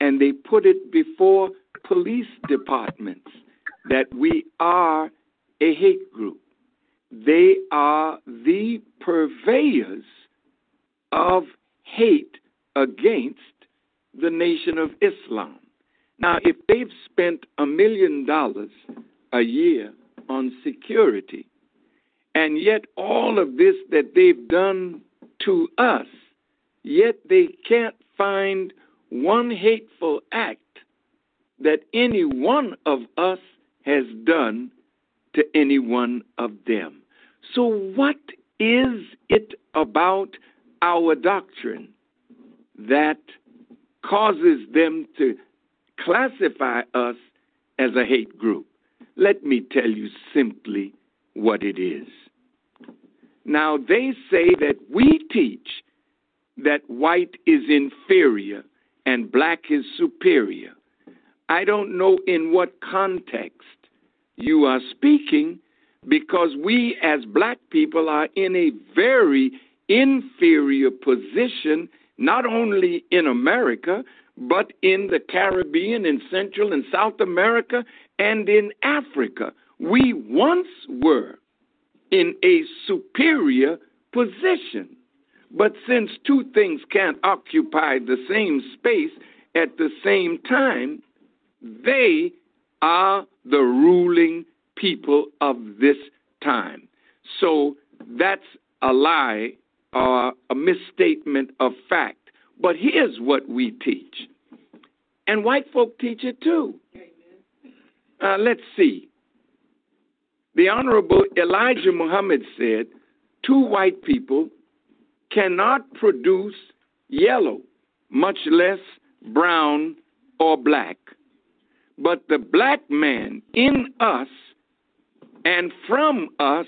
and they put it before police departments that we are a hate group. They are the purveyors of hate against the Nation of Islam. Now, if they've spent a million dollars a year on security, and yet all of this that they've done to us, yet they can't find one hateful act that any one of us has done to any one of them. So, what is it about our doctrine that causes them to classify us as a hate group. Let me tell you simply what it is. Now, they say that we teach that white is inferior and black is superior. I don't know in what context you are speaking because we as black people are in a very inferior position, not only in America, but in the Caribbean, in Central and South America, and in Africa. We once were in a superior position. But since two things can't occupy the same space at the same time, they are the ruling people of this time. So that's a lie or a misstatement of fact. But here's what we teach. And white folk teach it too. Uh, let's see. The Honorable Elijah Muhammad said two white people cannot produce yellow, much less brown or black. But the black man in us and from us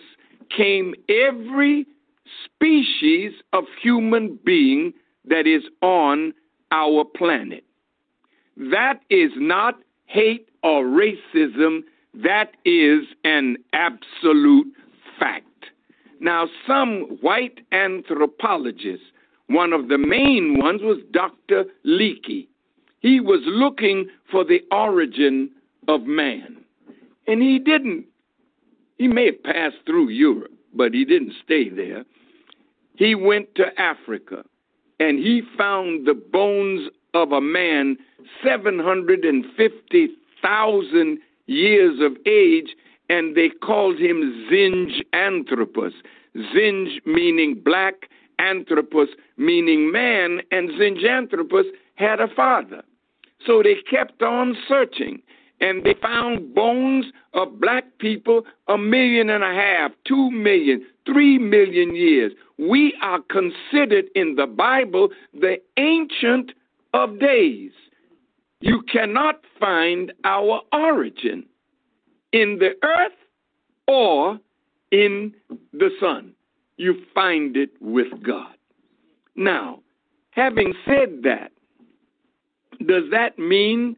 came every species of human being that is on our planet. That is not hate or racism, that is an absolute fact. Now, some white anthropologists, one of the main ones was Dr. Leakey. He was looking for the origin of man. And he didn't, he may have passed through Europe, but he didn't stay there. He went to Africa and he found the bones of a man 750,000 years of age, and they called him Zinjanthropus. Zinj meaning black, Anthropus meaning man, and Zinjanthropus had a father. So they kept on searching and they found bones of black people a million and a half, two million, three million years. We are considered in the Bible the ancient of days. You cannot find our origin in the earth or in the sun. You find it with God. Now, having said that, does that mean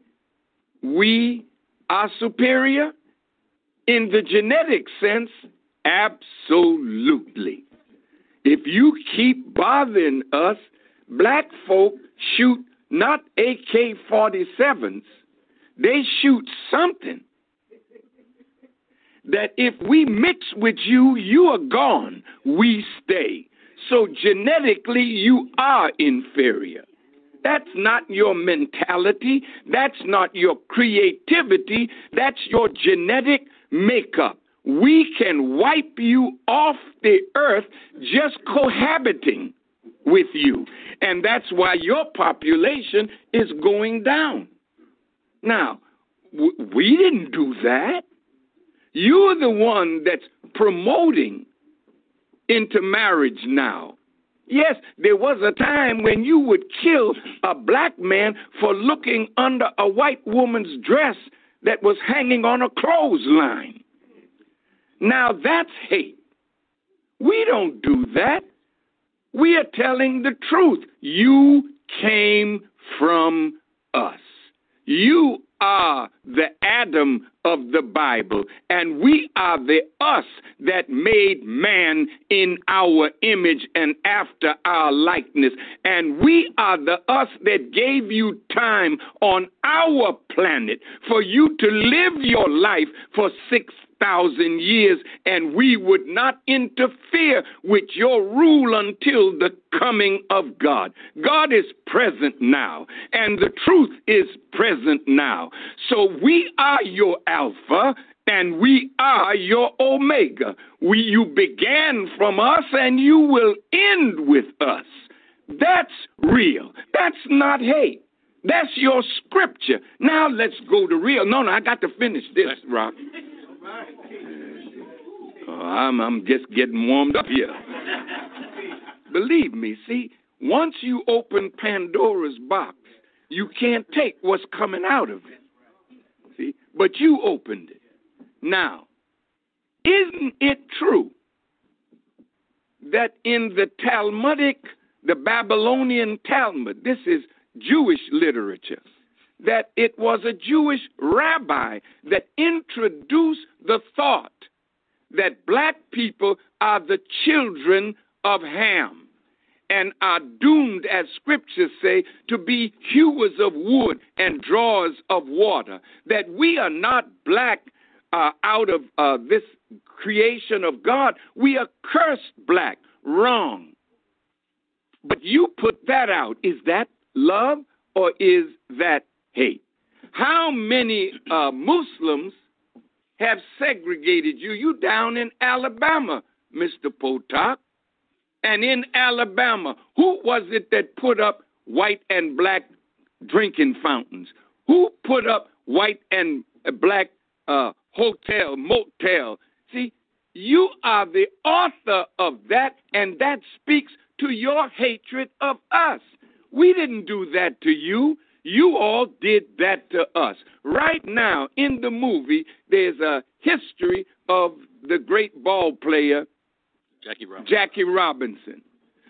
we are superior? In the genetic sense, absolutely. If you keep bothering us, black folk shoot not AK 47s, they shoot something that if we mix with you, you are gone, we stay. So genetically, you are inferior. That's not your mentality. That's not your creativity. That's your genetic makeup. We can wipe you off the earth just cohabiting with you. And that's why your population is going down. Now, we didn't do that. You're the one that's promoting intermarriage now. Yes, there was a time when you would kill a black man for looking under a white woman's dress that was hanging on a clothesline. Now that's hate. We don't do that. We are telling the truth. You came from us. You are the Adam of the Bible, and we are the us that made man in our image and after our likeness. And we are the us that gave you time on our planet for you to live your life for six thousand years, and we would not interfere with your rule until the coming of God. God is present now, and the truth is present now. So we are your Alpha. And we are your Omega. We, you began from us and you will end with us. That's real. That's not hate. That's your scripture. Now let's go to real. No, no, I got to finish this, Rock. [laughs] Oh, I'm, I'm just getting warmed up here. Believe me, see, once you open Pandora's box, you can't take what's coming out of it. See, but you opened it. Now, isn't it true that in the Talmudic, the Babylonian Talmud, this is Jewish literature, that it was a Jewish rabbi that introduced the thought that black people are the children of Ham and are doomed, as scriptures say, to be hewers of wood and drawers of water. That we are not black uh, out of uh, this creation of God. We are cursed black. Wrong. But you put that out. Is that love or is that hate? How many uh, Muslims have segregated you? You down in Alabama, Mr. Potok. And in Alabama, who was it that put up white and black drinking fountains? Who put up white and black uh, hotel, motel? See, you are the author of that, and that speaks to your hatred of us. We didn't do that to you. You all did that to us. Right now, in the movie, there's a history of the great ball player Jackie Robinson. Jackie Robinson.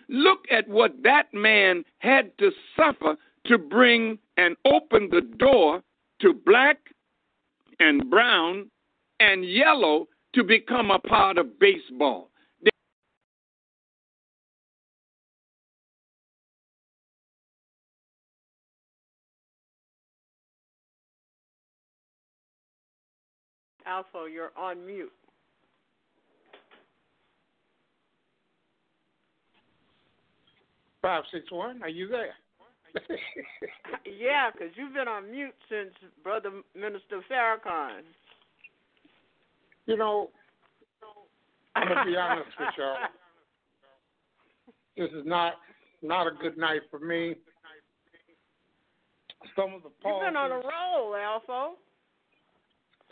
Look at what that man had to suffer to bring and open the door to black and brown and yellow to become a part of baseball. ALFO, you're on mute. Five six one. Are you there? [laughs] yeah, because you've been on mute since Brother Minister Farrakhan. You know, I'm gonna be honest with y'all. This is not not a good night for me. Some of the pauses. You've been on a roll, ALFO.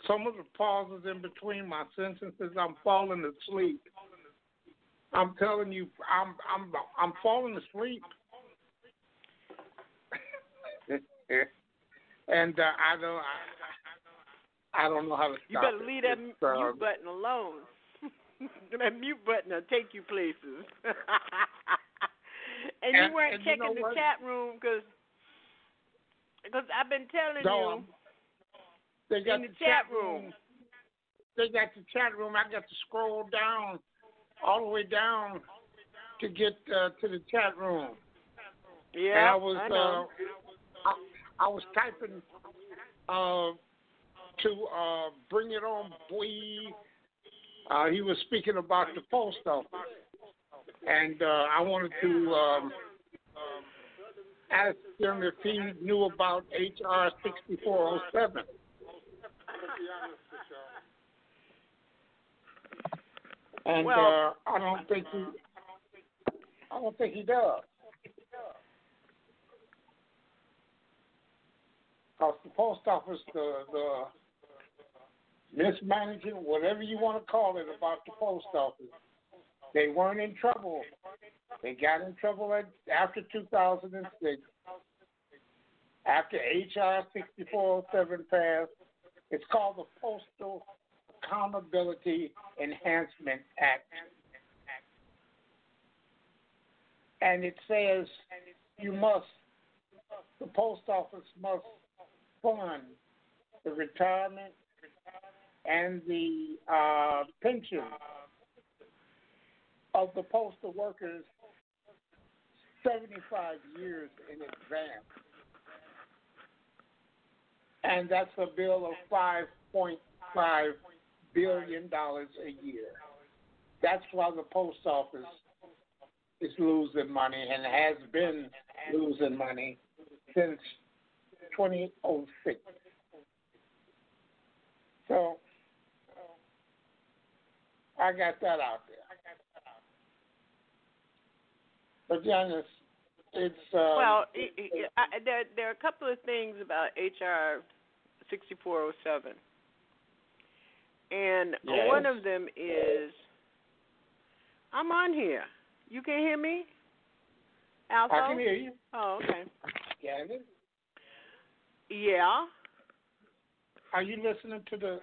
Some of the pauses in between my sentences, I'm falling asleep. I'm telling you, I'm I'm I'm falling asleep. [laughs] and uh, I don't I, I don't know how to You better leave that It's, uh, mute button alone. [laughs] that mute button will take you places. [laughs] and you weren't and you checking know the what? chat room because because I've been telling No, you I'm- They got in the, the chat room. They got the chat room. I got to scroll down all the way down to get uh, to the chat room. Yeah, and I was I know. Uh, I, I was typing uh, to uh, bring it on, boy. Uh, he was speaking about the post office, and uh, I wanted to um, ask him if he knew about HR 6407. And Well- uh, I don't think he, I don't think he does. Because the post office, the the mismanaging, whatever you want to call it, about the post office, they weren't in trouble. They got in trouble at, after 2006, after HR 6407 passed. It's called the Postal Accountability Enhancement Act. And it says you must, the post office must fund the retirement and the uh, pension of the postal workers 75 years in advance. And that's a bill of $5.5 billion a year. That's why the post office is losing money and has been losing money since 2006. So I got that out there. But Janice, it's uh, well, i i I, there there are a couple of things about HR 6407, and Yes. one of them is I'm on here. You can hear me, ALFO? I can hear you. Oh, okay. Janice. Yeah. Are you listening to the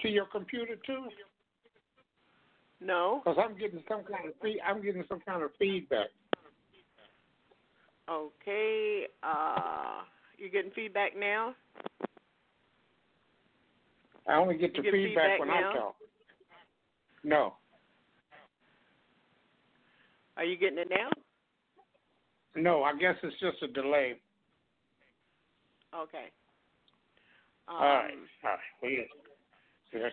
to your computer too? No. Because I'm getting some kind of I'm getting some kind of feedback. Okay. Uh, you're getting feedback now. I only get the get feedback, feedback when now? I talk. No. Are you getting it now? No, I guess it's just a delay. Okay. Um, All right. All right. Well, yeah.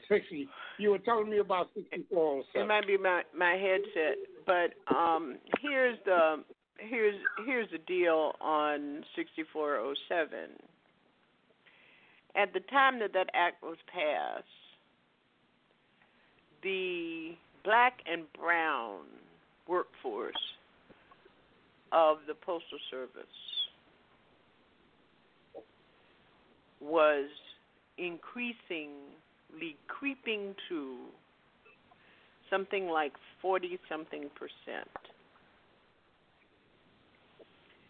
60. You were telling me about It might be my my headset, but um, here's the here's here's the deal on 6407. At the time that that act was passed, the black and brown workforce of the postal service was increasingly creeping to something like 40 something percent.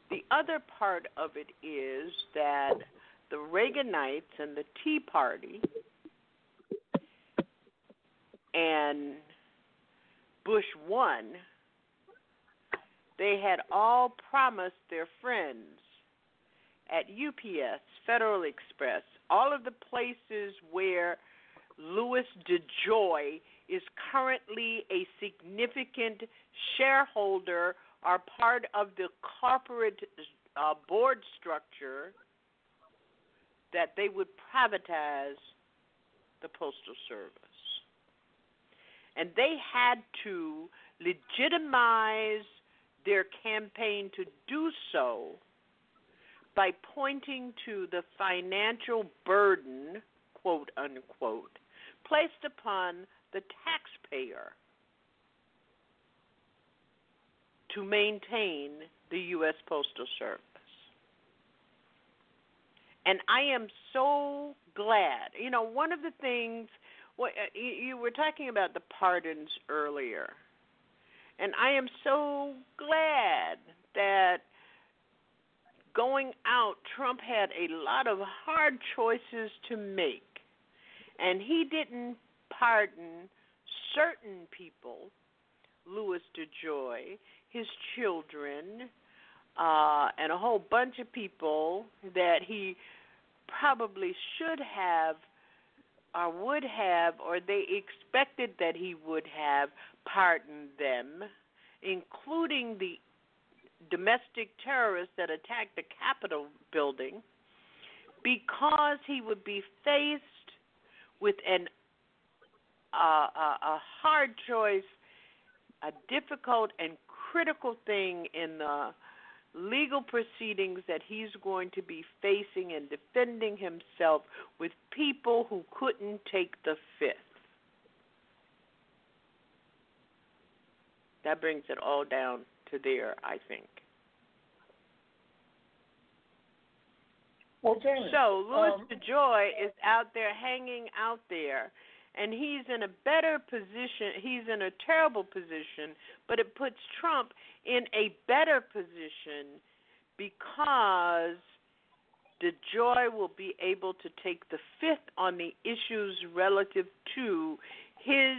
The other part of it is that the Reaganites and the Tea Party and Bush 1 they had all promised their friends at UPS, Federal Express, all of the places where Louis DeJoy is currently a significant shareholder or part of the corporate uh, board structure that they would privatize the Postal Service. And they had to legitimize their campaign to do so by pointing to the financial burden, quote unquote, placed upon the taxpayer to maintain the U.S. Postal Service. And I am so glad. You know, one of the things what uh, you, you were talking about the pardons earlier. And I am so glad that going out, Trump had a lot of hard choices to make. And he didn't pardon certain people, Louis DeJoy, his children, uh, and a whole bunch of people that he probably should have or would have, or they expected that he would have pardoned them, including the domestic terrorists that attacked the Capitol building, because he would be faced with an uh, a, a hard choice, a difficult and critical thing in the legal proceedings that he's going to be facing and defending himself with people who couldn't take the fifth. That brings it all down to there, I think. Well, Janet, So Louis um, DeJoy is out there hanging out there, and he's in a better position. He's in a terrible position, but it puts Trump in a better position because DeJoy will be able to take the fifth on the issues relative to his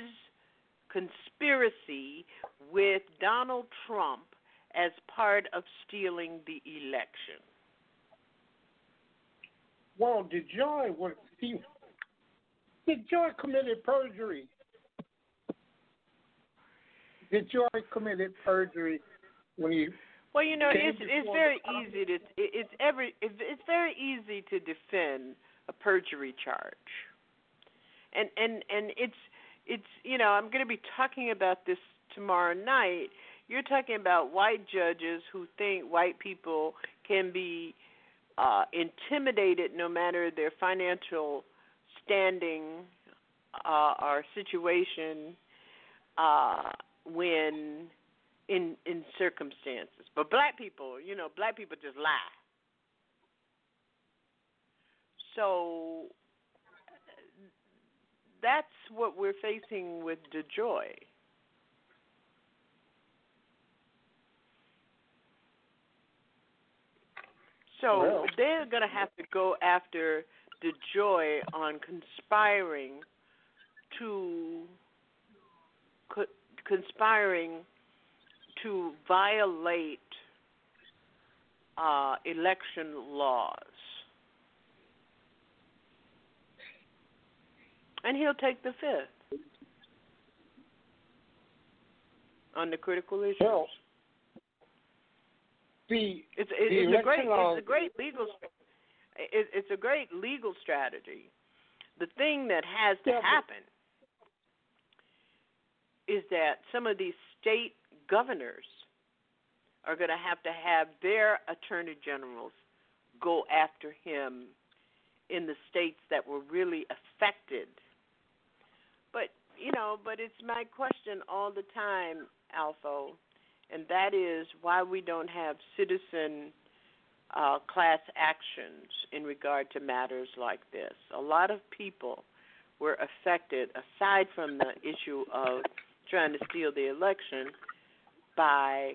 conspiracy with Donald Trump as part of stealing the election. well, did Joy was he? DeJoy committed perjury? DeJoy committed perjury when he? Well, you know, it's it's very easy to it's every it's it's very easy to defend a perjury charge, and and and it's it's you know I'm going to be talking about this tomorrow night. You're talking about white judges who think white people can be uh, intimidated no matter their financial standing uh, or situation uh, when in in circumstances. But black people, you know, black people just lie. So that's what we're facing with DeJoy. So Well. they're going to have to go after DeJoy on conspiring to co- conspiring to violate uh, election laws. And he'll take the fifth on the critical issues. Well, the It's, the it's a great laws- it's a great legal st- it, it's a great legal strategy. The thing that has to happen is that some of these state governors are going to have to have their attorney generals go after him in the states that were really affected. But you know, but it's my question all the time, ALFO, and that is why we don't have citizen uh, class actions in regard to matters like this. A lot of people were affected, aside from the issue of trying to steal the election, by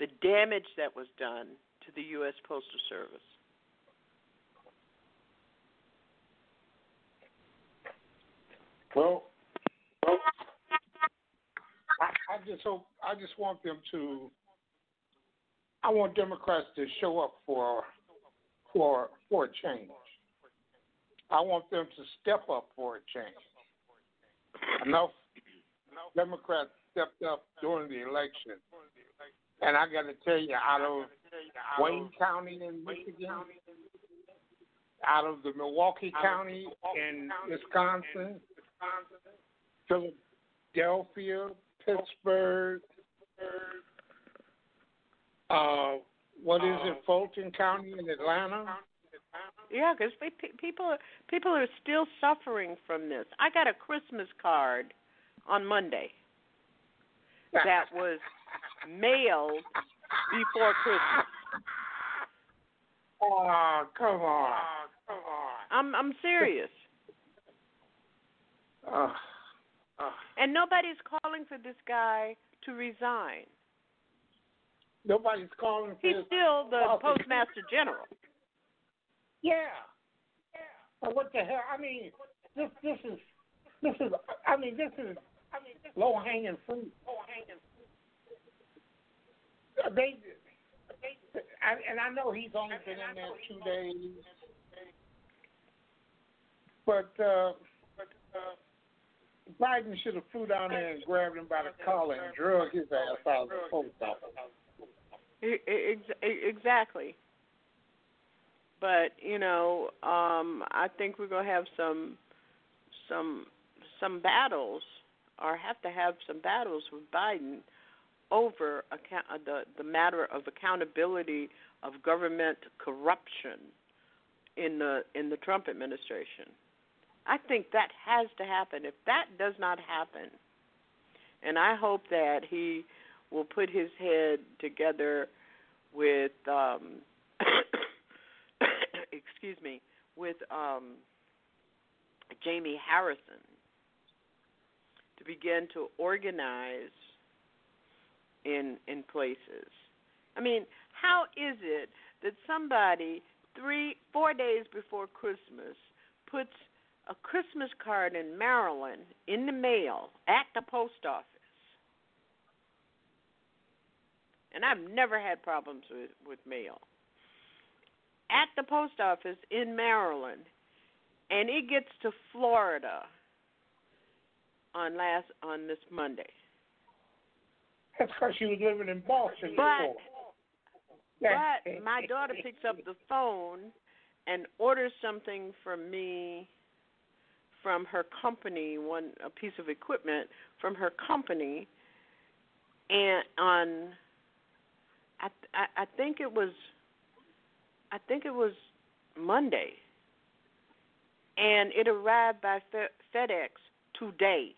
the damage that was done to the U.S. Postal Service. Well, well I, I just hope I just want them to. I want Democrats to show up for for for a change. I want them to step up for a change. Enough Democrats stepped up during the election, and I got to tell you, out of Wayne County in Michigan, out of the Milwaukee County in Wisconsin, Philadelphia, Pittsburgh, uh, what is it, Fulton County in Atlanta? Yeah, because people people are still suffering from this. I got a Christmas card on Monday that was mailed before Christmas. Oh, come on. I'm I'm serious. Uh, uh, And nobody's calling for this guy to resign. Nobody's calling for He's still the office. postmaster general. Yeah. Yeah. But what the hell? I mean, this this is this is I mean this is I mean low hanging fruit. Low hanging fruit. They, they I, and I know he's only been in there two days, but uh, Biden should have flew down there and grabbed him by the collar and drug his ass out of the post office. Ex- Exactly. But you know, um, I think we're gonna have some, some, some battles, or have to have some battles with Biden over account- uh, the the matter of accountability of government corruption in the in the Trump administration. I think that has to happen. If that does not happen, and I hope that he will put his head together with um [coughs] excuse me with um Jamie Harrison to begin to organize in in places. I mean, how is it that somebody 3 4 days before Christmas puts a Christmas card in Maryland in the mail at the post office? And I've never had problems with with mail. At the post office in Maryland, and it gets to Florida on last on this Monday. That's because she was living in Boston But before. but my daughter picks up the phone and orders something from me from her company, one a piece of equipment from her company, and on I, I I think it was I think it was Monday, and it arrived by Fe- FedEx today.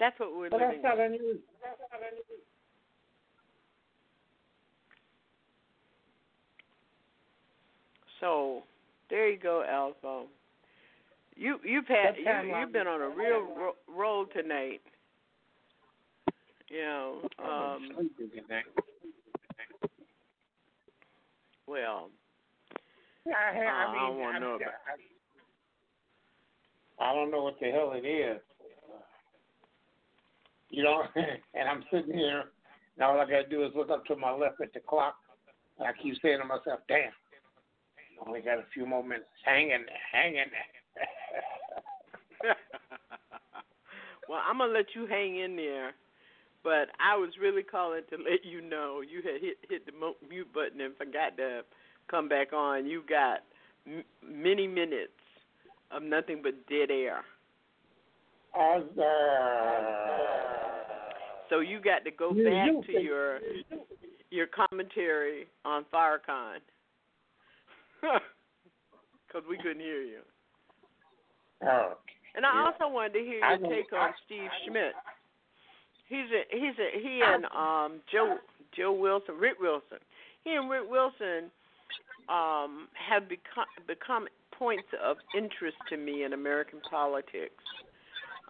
That's what we're But living. that's not. So there you go, ALFO. You you've had you, you've been on a real ro- roll tonight. You know, um, Well, Yeah, I, uh, I mean, I don't want to know about. I don't know what the hell it is. You know, [laughs] and I'm sitting here, and all I got to do is look up to my left at the clock, and I keep saying to myself, "Damn, only got a few more minutes. Hang in there, hang in there." [laughs] well, I'm gonna let you hang in there, but I was really calling to [laughs] let you know you had hit hit the mute button and forgot to come back on. You got m- many minutes of nothing but dead air. So you got to go back to your your commentary on Farrakhan [laughs] because we couldn't hear you. Oh, And I also wanted to hear your take on Steve Schmidt. He's a he's a he and um Joe Joe Wilson, Rick Wilson. He and Rick Wilson um have become become points of interest to me in American politics.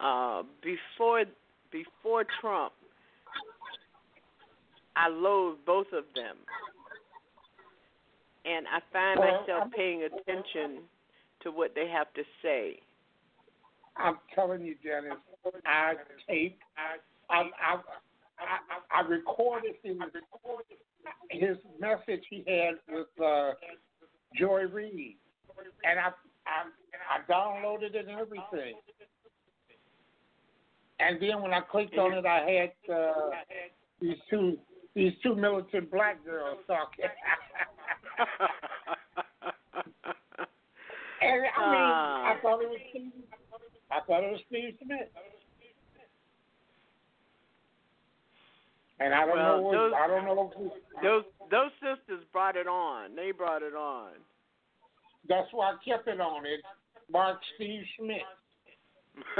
Uh before before Trump I loathe both of them. And I find Well, myself I'm- paying attention to what they have to say. I'm telling you, Janice, I taped, I, I, I, I, I recorded his, his message he had with uh, Joy Reid, and I, I, I downloaded it and everything. And then when I clicked on it, I had uh, these two these two militant black girls talking. [laughs] and I mean, I thought it was Steve, I thought it was Steve Smith. And I don't Well, know what those- I don't know if Those those sisters brought it on. They brought it on. that's why I kept it on it. Mark Steve Smith. [laughs] [laughs]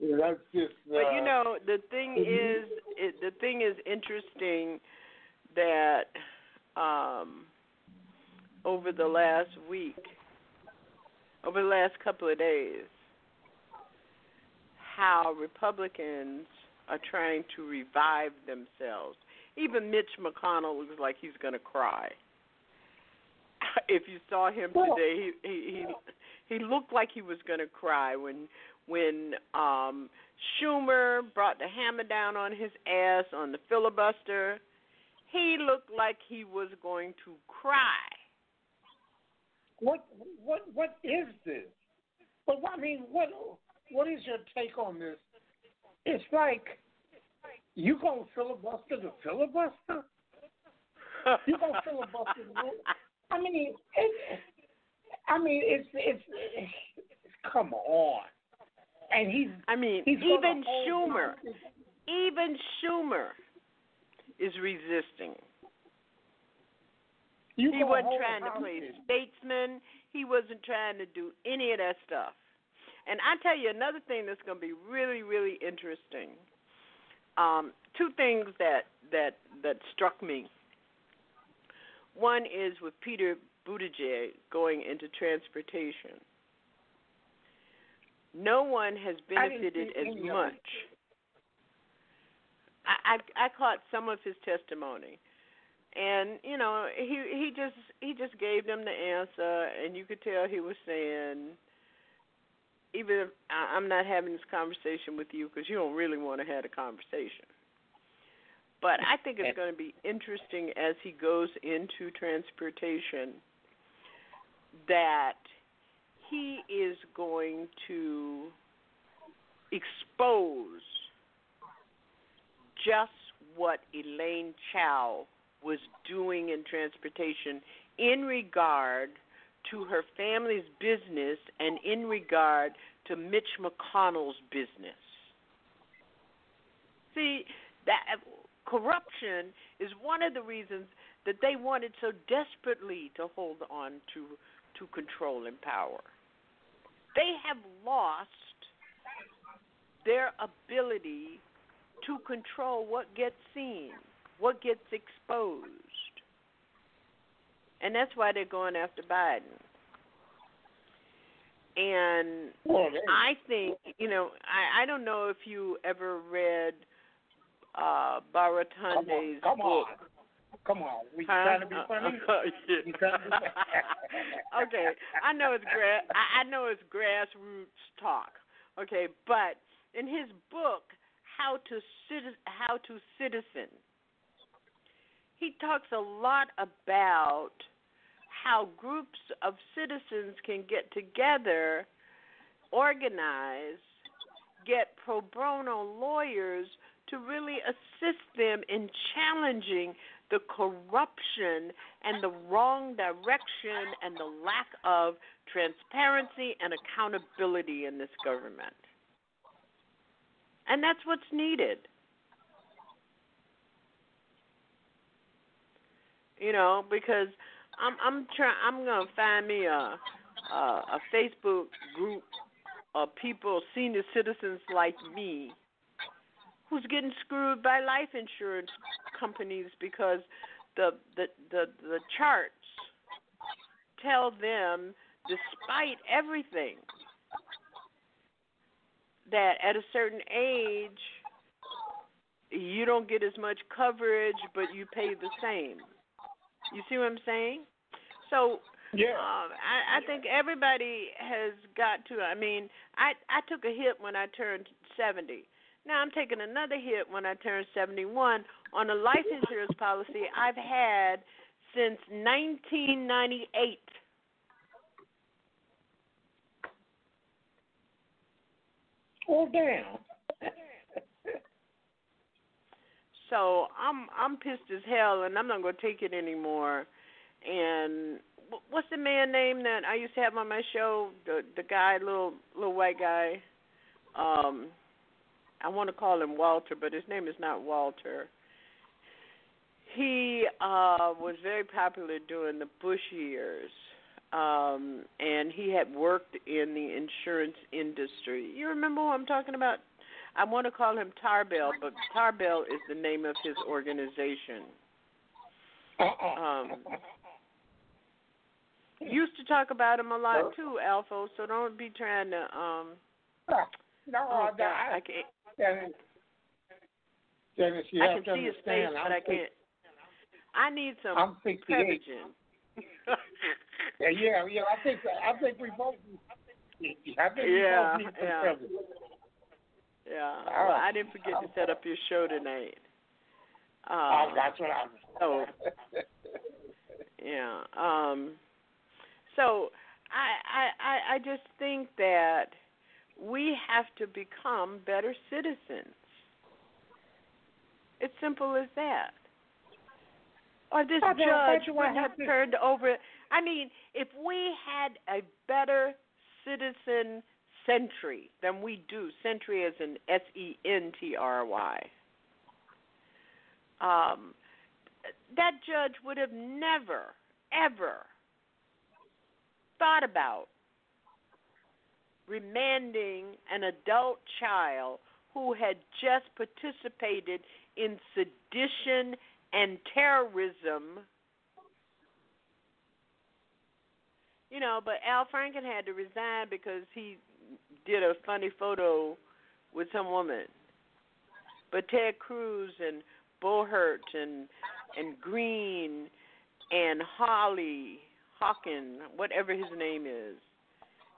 That's just. Uh, But you know, the thing is, it, the thing is interesting that um, over the last week, over the last couple of days, how Republicans are trying to revive themselves. Even Mitch McConnell looks like he's going to cry. If you saw him today, he he he, he looked like he was going to cry when when um Schumer brought the hammer down on his ass on the filibuster. He looked like he was going to cry. What what what is this? But I mean, what what is your take on this? It's like you gonna filibuster the filibuster? [laughs] you gonna filibuster? The, I mean, it, I mean, it's, it's it's come on. And he's I mean, he's even Schumer, on even Schumer is resisting. You he wasn't trying to play statesman. He wasn't trying to do any of that stuff. And I tell you another thing that's going to be really, really interesting. Um, two things that that that struck me. One is with Peter Buttigieg going into transportation. No one has benefited as much. I, I I caught some of his testimony, and you know he he just he just gave them the answer, and you could tell he was saying, even if I'm not having this conversation with you because you don't really want to have a conversation. But I think it's going to be interesting as he goes into transportation that he is going to expose just what Elaine Chao was doing in transportation in regard to her family's business and in regard to Mitch McConnell's business. See, that corruption is one of the reasons that they wanted so desperately to hold on to to control and power. They have lost their ability to control what gets seen, what gets exposed. And that's why they're going after Biden. And Well, I think, you know, I, I don't know if you ever read uh Baratunde's Come on, book. Come on, we Huh? trying to be Uh, funny. [laughs] yeah. To be- [laughs] okay, I know it's gra- I, I know it's grassroots talk. Okay, but in his book, How to How to Citizen, he talks a lot about how groups of citizens can get together, organize, get pro bono lawyers to really assist them in challenging the corruption and the wrong direction and the lack of transparency and accountability in this government. And that's what's needed. You know, because I'm I'm trying I'm gonna find me a a, a Facebook group of people, senior citizens like me, who's getting screwed by life insurance companies because the the the, the charts tell them, despite everything, that at a certain age you don't get as much coverage, but you pay the same. You see what I'm saying? So yeah, um, I, I think everybody has got to. I mean, I I took a hit when I turned 70. Now I'm taking another hit when I turn 71 on a life insurance policy I've had since 1998. Oh damn. So I'm I'm pissed as hell, and I'm not gonna take it anymore. And what's the man name that I used to have on my show? The the guy, little little white guy. Um, I want to call him Walter, but his name is not Walter. He uh was very popular during the Bush years. Um, and he had worked in the insurance industry. You remember who I'm talking about? I want to call him Tarbell, but Tarbell is the name of his organization. Um, used to talk about him a lot too, ALFO. So don't be trying to. um No, oh, I, God, I can't. Dennis, Dennis, you I have can to see his face, but I I'm can't. I need some I'm 68. Prevagen. Yeah, yeah, yeah. I think I think we both. I think Yeah, we both need some yeah. credit. Yeah. All Well, right. I didn't forget to set up your show tonight. Uh, Oh, that's what I'm. so [laughs] yeah. Um so I, I I just think that we have to become better citizens. It's simple as that. Or this I thought- I thought judge wouldn't have turned over I mean, if we had a better citizen century than we do, century as in S E N T R Y. Um that judge would have never, ever thought about remanding an adult child who had just participated in sedition and terrorism. You know, but Al Franken had to resign because he did a funny photo with some woman. But Ted Cruz and Boebert and and Greene and Holly Hawken, whatever his name is,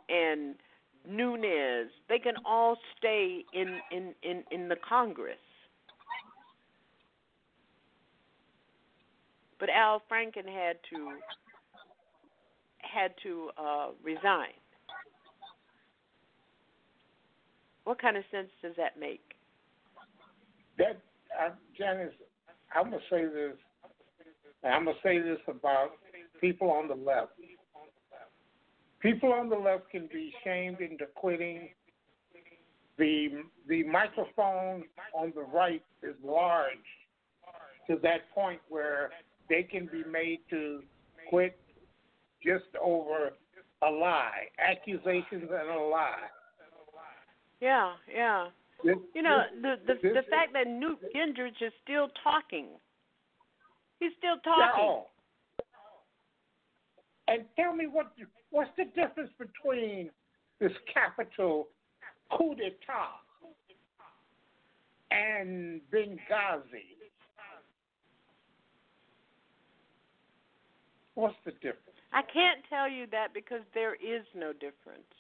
and Nunes, they can all stay in in in in the Congress. But Al Franken had to had to uh, resign. What kind of sense does that make? That, uh, Janice, I'm gonna say this. I'm gonna say this about people on the left. People on the left can be shamed into quitting. The the microphone on the right is large to that point where they can be made to quit just over a lie, accusations and a lie. Yeah, yeah. This, You know, this- the the this- the fact that Newt Gingrich is still talking. He's still talking. And tell me what what's the difference between this capital coup d'etat and Benghazi? What's the difference? I can't tell you that because there is no difference.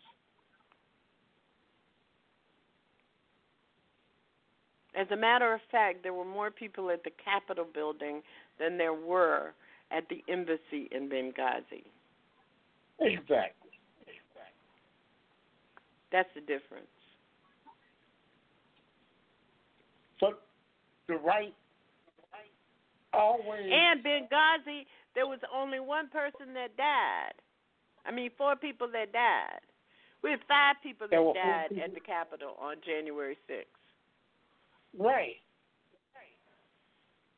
As a matter of fact, there were more people at the Capitol building than there were at the embassy in Benghazi. Exactly. exactly. That's the difference. So the right always And Benghazi, there was only one person that died. I mean, four people that died. We had five people that died people. at the Capitol on January 6th. Right.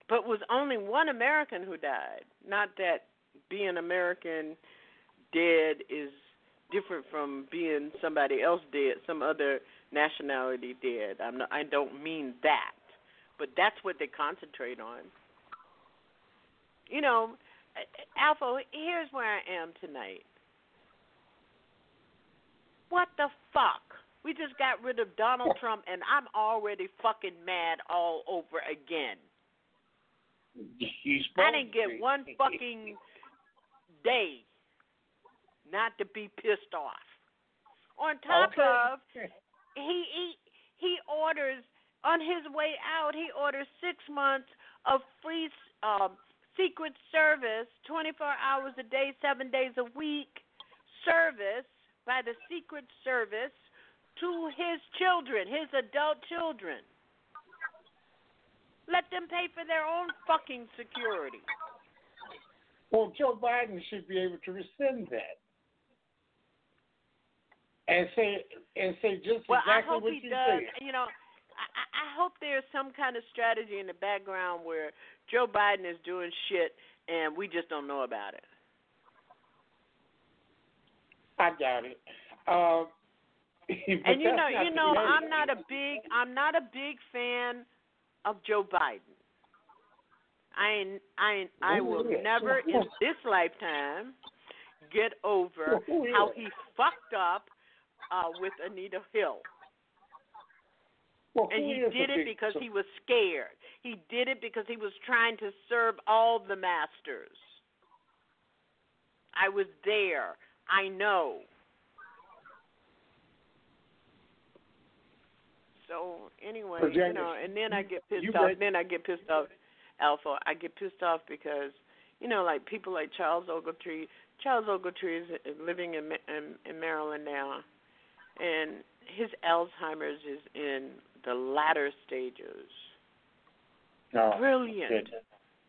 But was only one American who died. Not that being American dead is different from being somebody else dead, some other nationality dead. I'm not, I don't mean that, but that's what they concentrate on. You know, ALFO. Here's where I am tonight. What the fuck? We just got rid of Donald Trump, and I'm already fucking mad all over again. I didn't get one fucking day not to be pissed off. On top Okay. of he he he orders on his way out he orders six months of free um, secret service, 24 hours a day, seven days a week service by the secret service to his children, his adult children. Let them pay for their own fucking security. Well, Joe Biden should be able to rescind that and say and say just Well, I exactly hope what he you does. said. You know, I, I- I hope there's some kind of strategy in the background where Joe Biden is doing shit and we just don't know about it. I doubt it. Uh, [laughs] and you know, you know. I'm not a big, I'm not a big fan of Joe Biden. I ain't, I ain't, I will Oh, never in this lifetime get over how he fucked up uh, with Anita Hill. Well, And he did it because he was scared. He did it because he was trying to serve all the masters. I was there. I know. So anyway, you know, and then I get pissed you off. read- Then I get pissed off, ALFO. I get pissed off because you know, like people like Charles Ogletree. Charles Ogletree is living in, in in Maryland now, and his Alzheimer's is in the latter stages. Oh, Brilliant, goodness.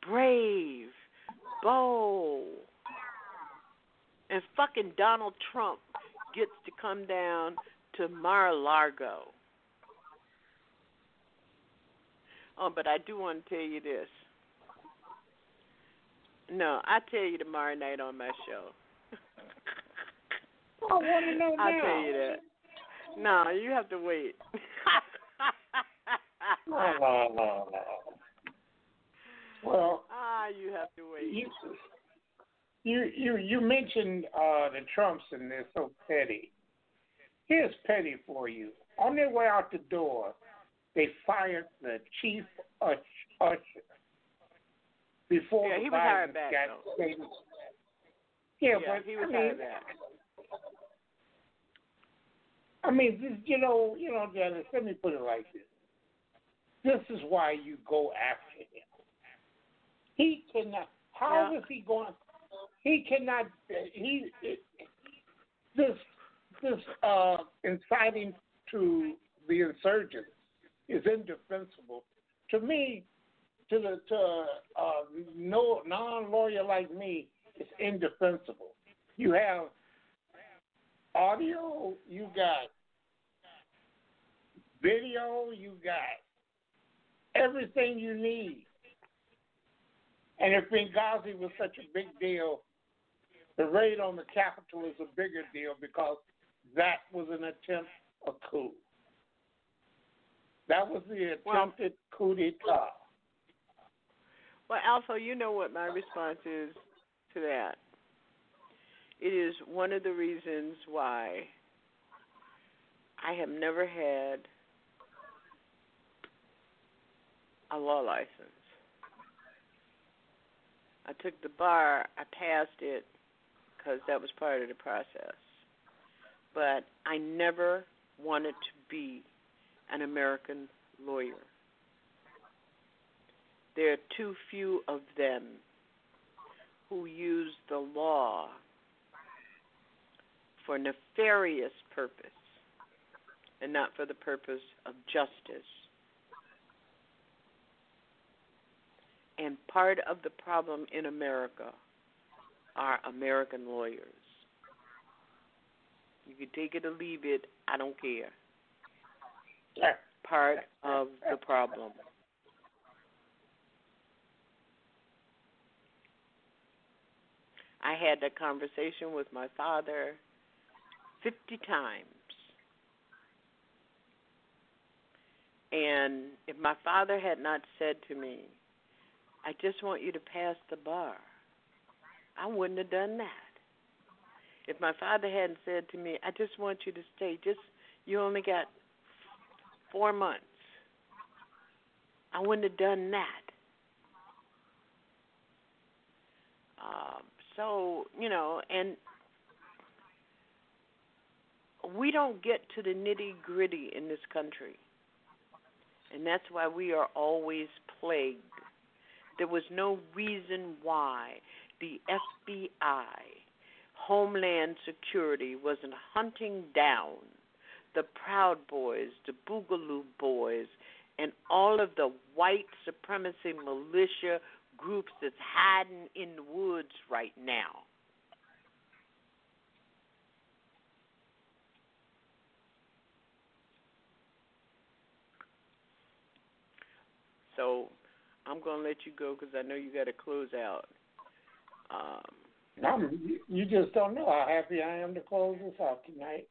brave, bold, and fucking Donald Trump gets to come down to Mar-a-Lago. Oh, but I do want to tell you this. No, I tell you tomorrow night on my show. I want to know now. [laughs] I'll tell you that. No, you have to wait. [laughs] No, no, no, no. Well, ah, you have to wait. you you you you mentioned uh, the Trumps and they're so petty. Here's petty for you. On their way out the door, they fired the chief ush- usher before Yeah, he was hired back, got though. stated. Yeah, Yeah, but he was I hired mean, back. I mean, this, you know, you know, Janice. Let me put it like this. This is why you go after him. He cannot. How is he going? He cannot. He this this uh, inciting to the insurgents is indefensible. To me, to the to uh, no non lawyer like me, it's indefensible. You have audio, you got video, you got everything you need. And if Benghazi was such a big deal, the raid on the Capitol is a bigger deal because that was an attempt a coup. That was the attempted coup d'etat. Well, ALFO, you know what my response is to that. It is one of the reasons why I have never had a law license. I took the bar. I passed it because that was part of the process. But I never wanted to be an American lawyer. There are too few of them who use the law for nefarious purpose and not for the purpose of justice. And part of the problem in America are American lawyers. You can take it or leave it, I don't care. Part of the problem. I had that conversation with my father 50 times. And if my father had not said to me, I just want you to pass the bar, I wouldn't have done that. If my father hadn't said to me, I just want you to stay, just you only got four months, I wouldn't have done that. Um, so, you know, and we don't get to the nitty gritty in this country. And that's why we are always plagued. There was no reason why the FBI, Homeland Security, wasn't hunting down the Proud Boys, the Boogaloo Boys, and all of the white supremacy militia groups that's hiding in the woods right now. So I'm going to let you go because I know you got to close out. Um, you just don't know how happy I am to close this out tonight.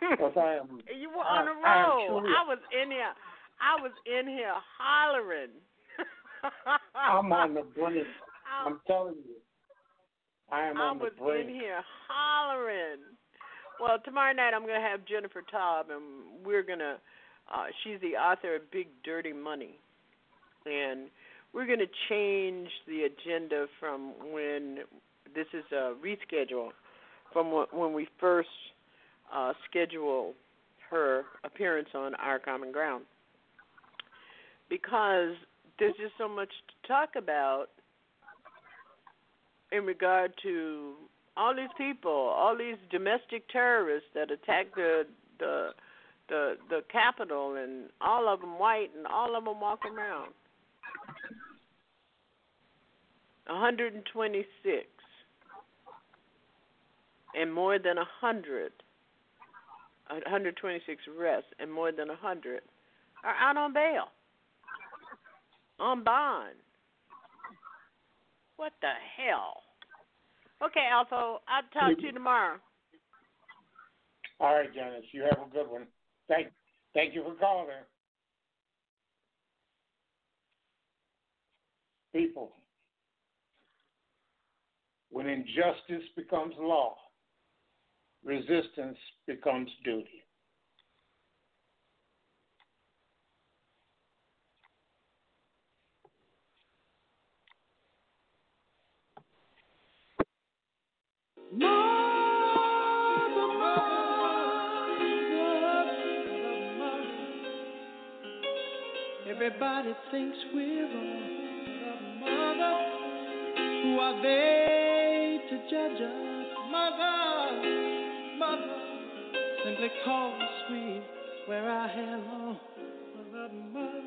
Because I am. [laughs] You were on I, road. I, I was in here. I was in here hollering. [laughs] I'm on the [laughs] brink. I'm telling you. I am I on was the brink. in here hollering. Well, tomorrow night I'm going to have Jennifer Taub, and we're going to. Uh, she's the author of Big Dirty Money, and we're going to change the agenda from when this is a reschedule from when we first uh, schedule her appearance on Our Common Ground because there's just so much to talk about in regard to all these people, all these domestic terrorists that attacked the the the the Capitol, and all of them white, and all of them walk around. 126 and more than 100 126 arrests and more than 100 are out on bail on bond what the hell okay ALFO i'll talk to you tomorrow All right, Janice. You have a good one. Thank, thank you for calling. People, when injustice becomes law, resistance becomes duty. Everybody thinks we're wrong. Mother, who are they to judge us? Simply cause we wear our hair long. Mother, mother.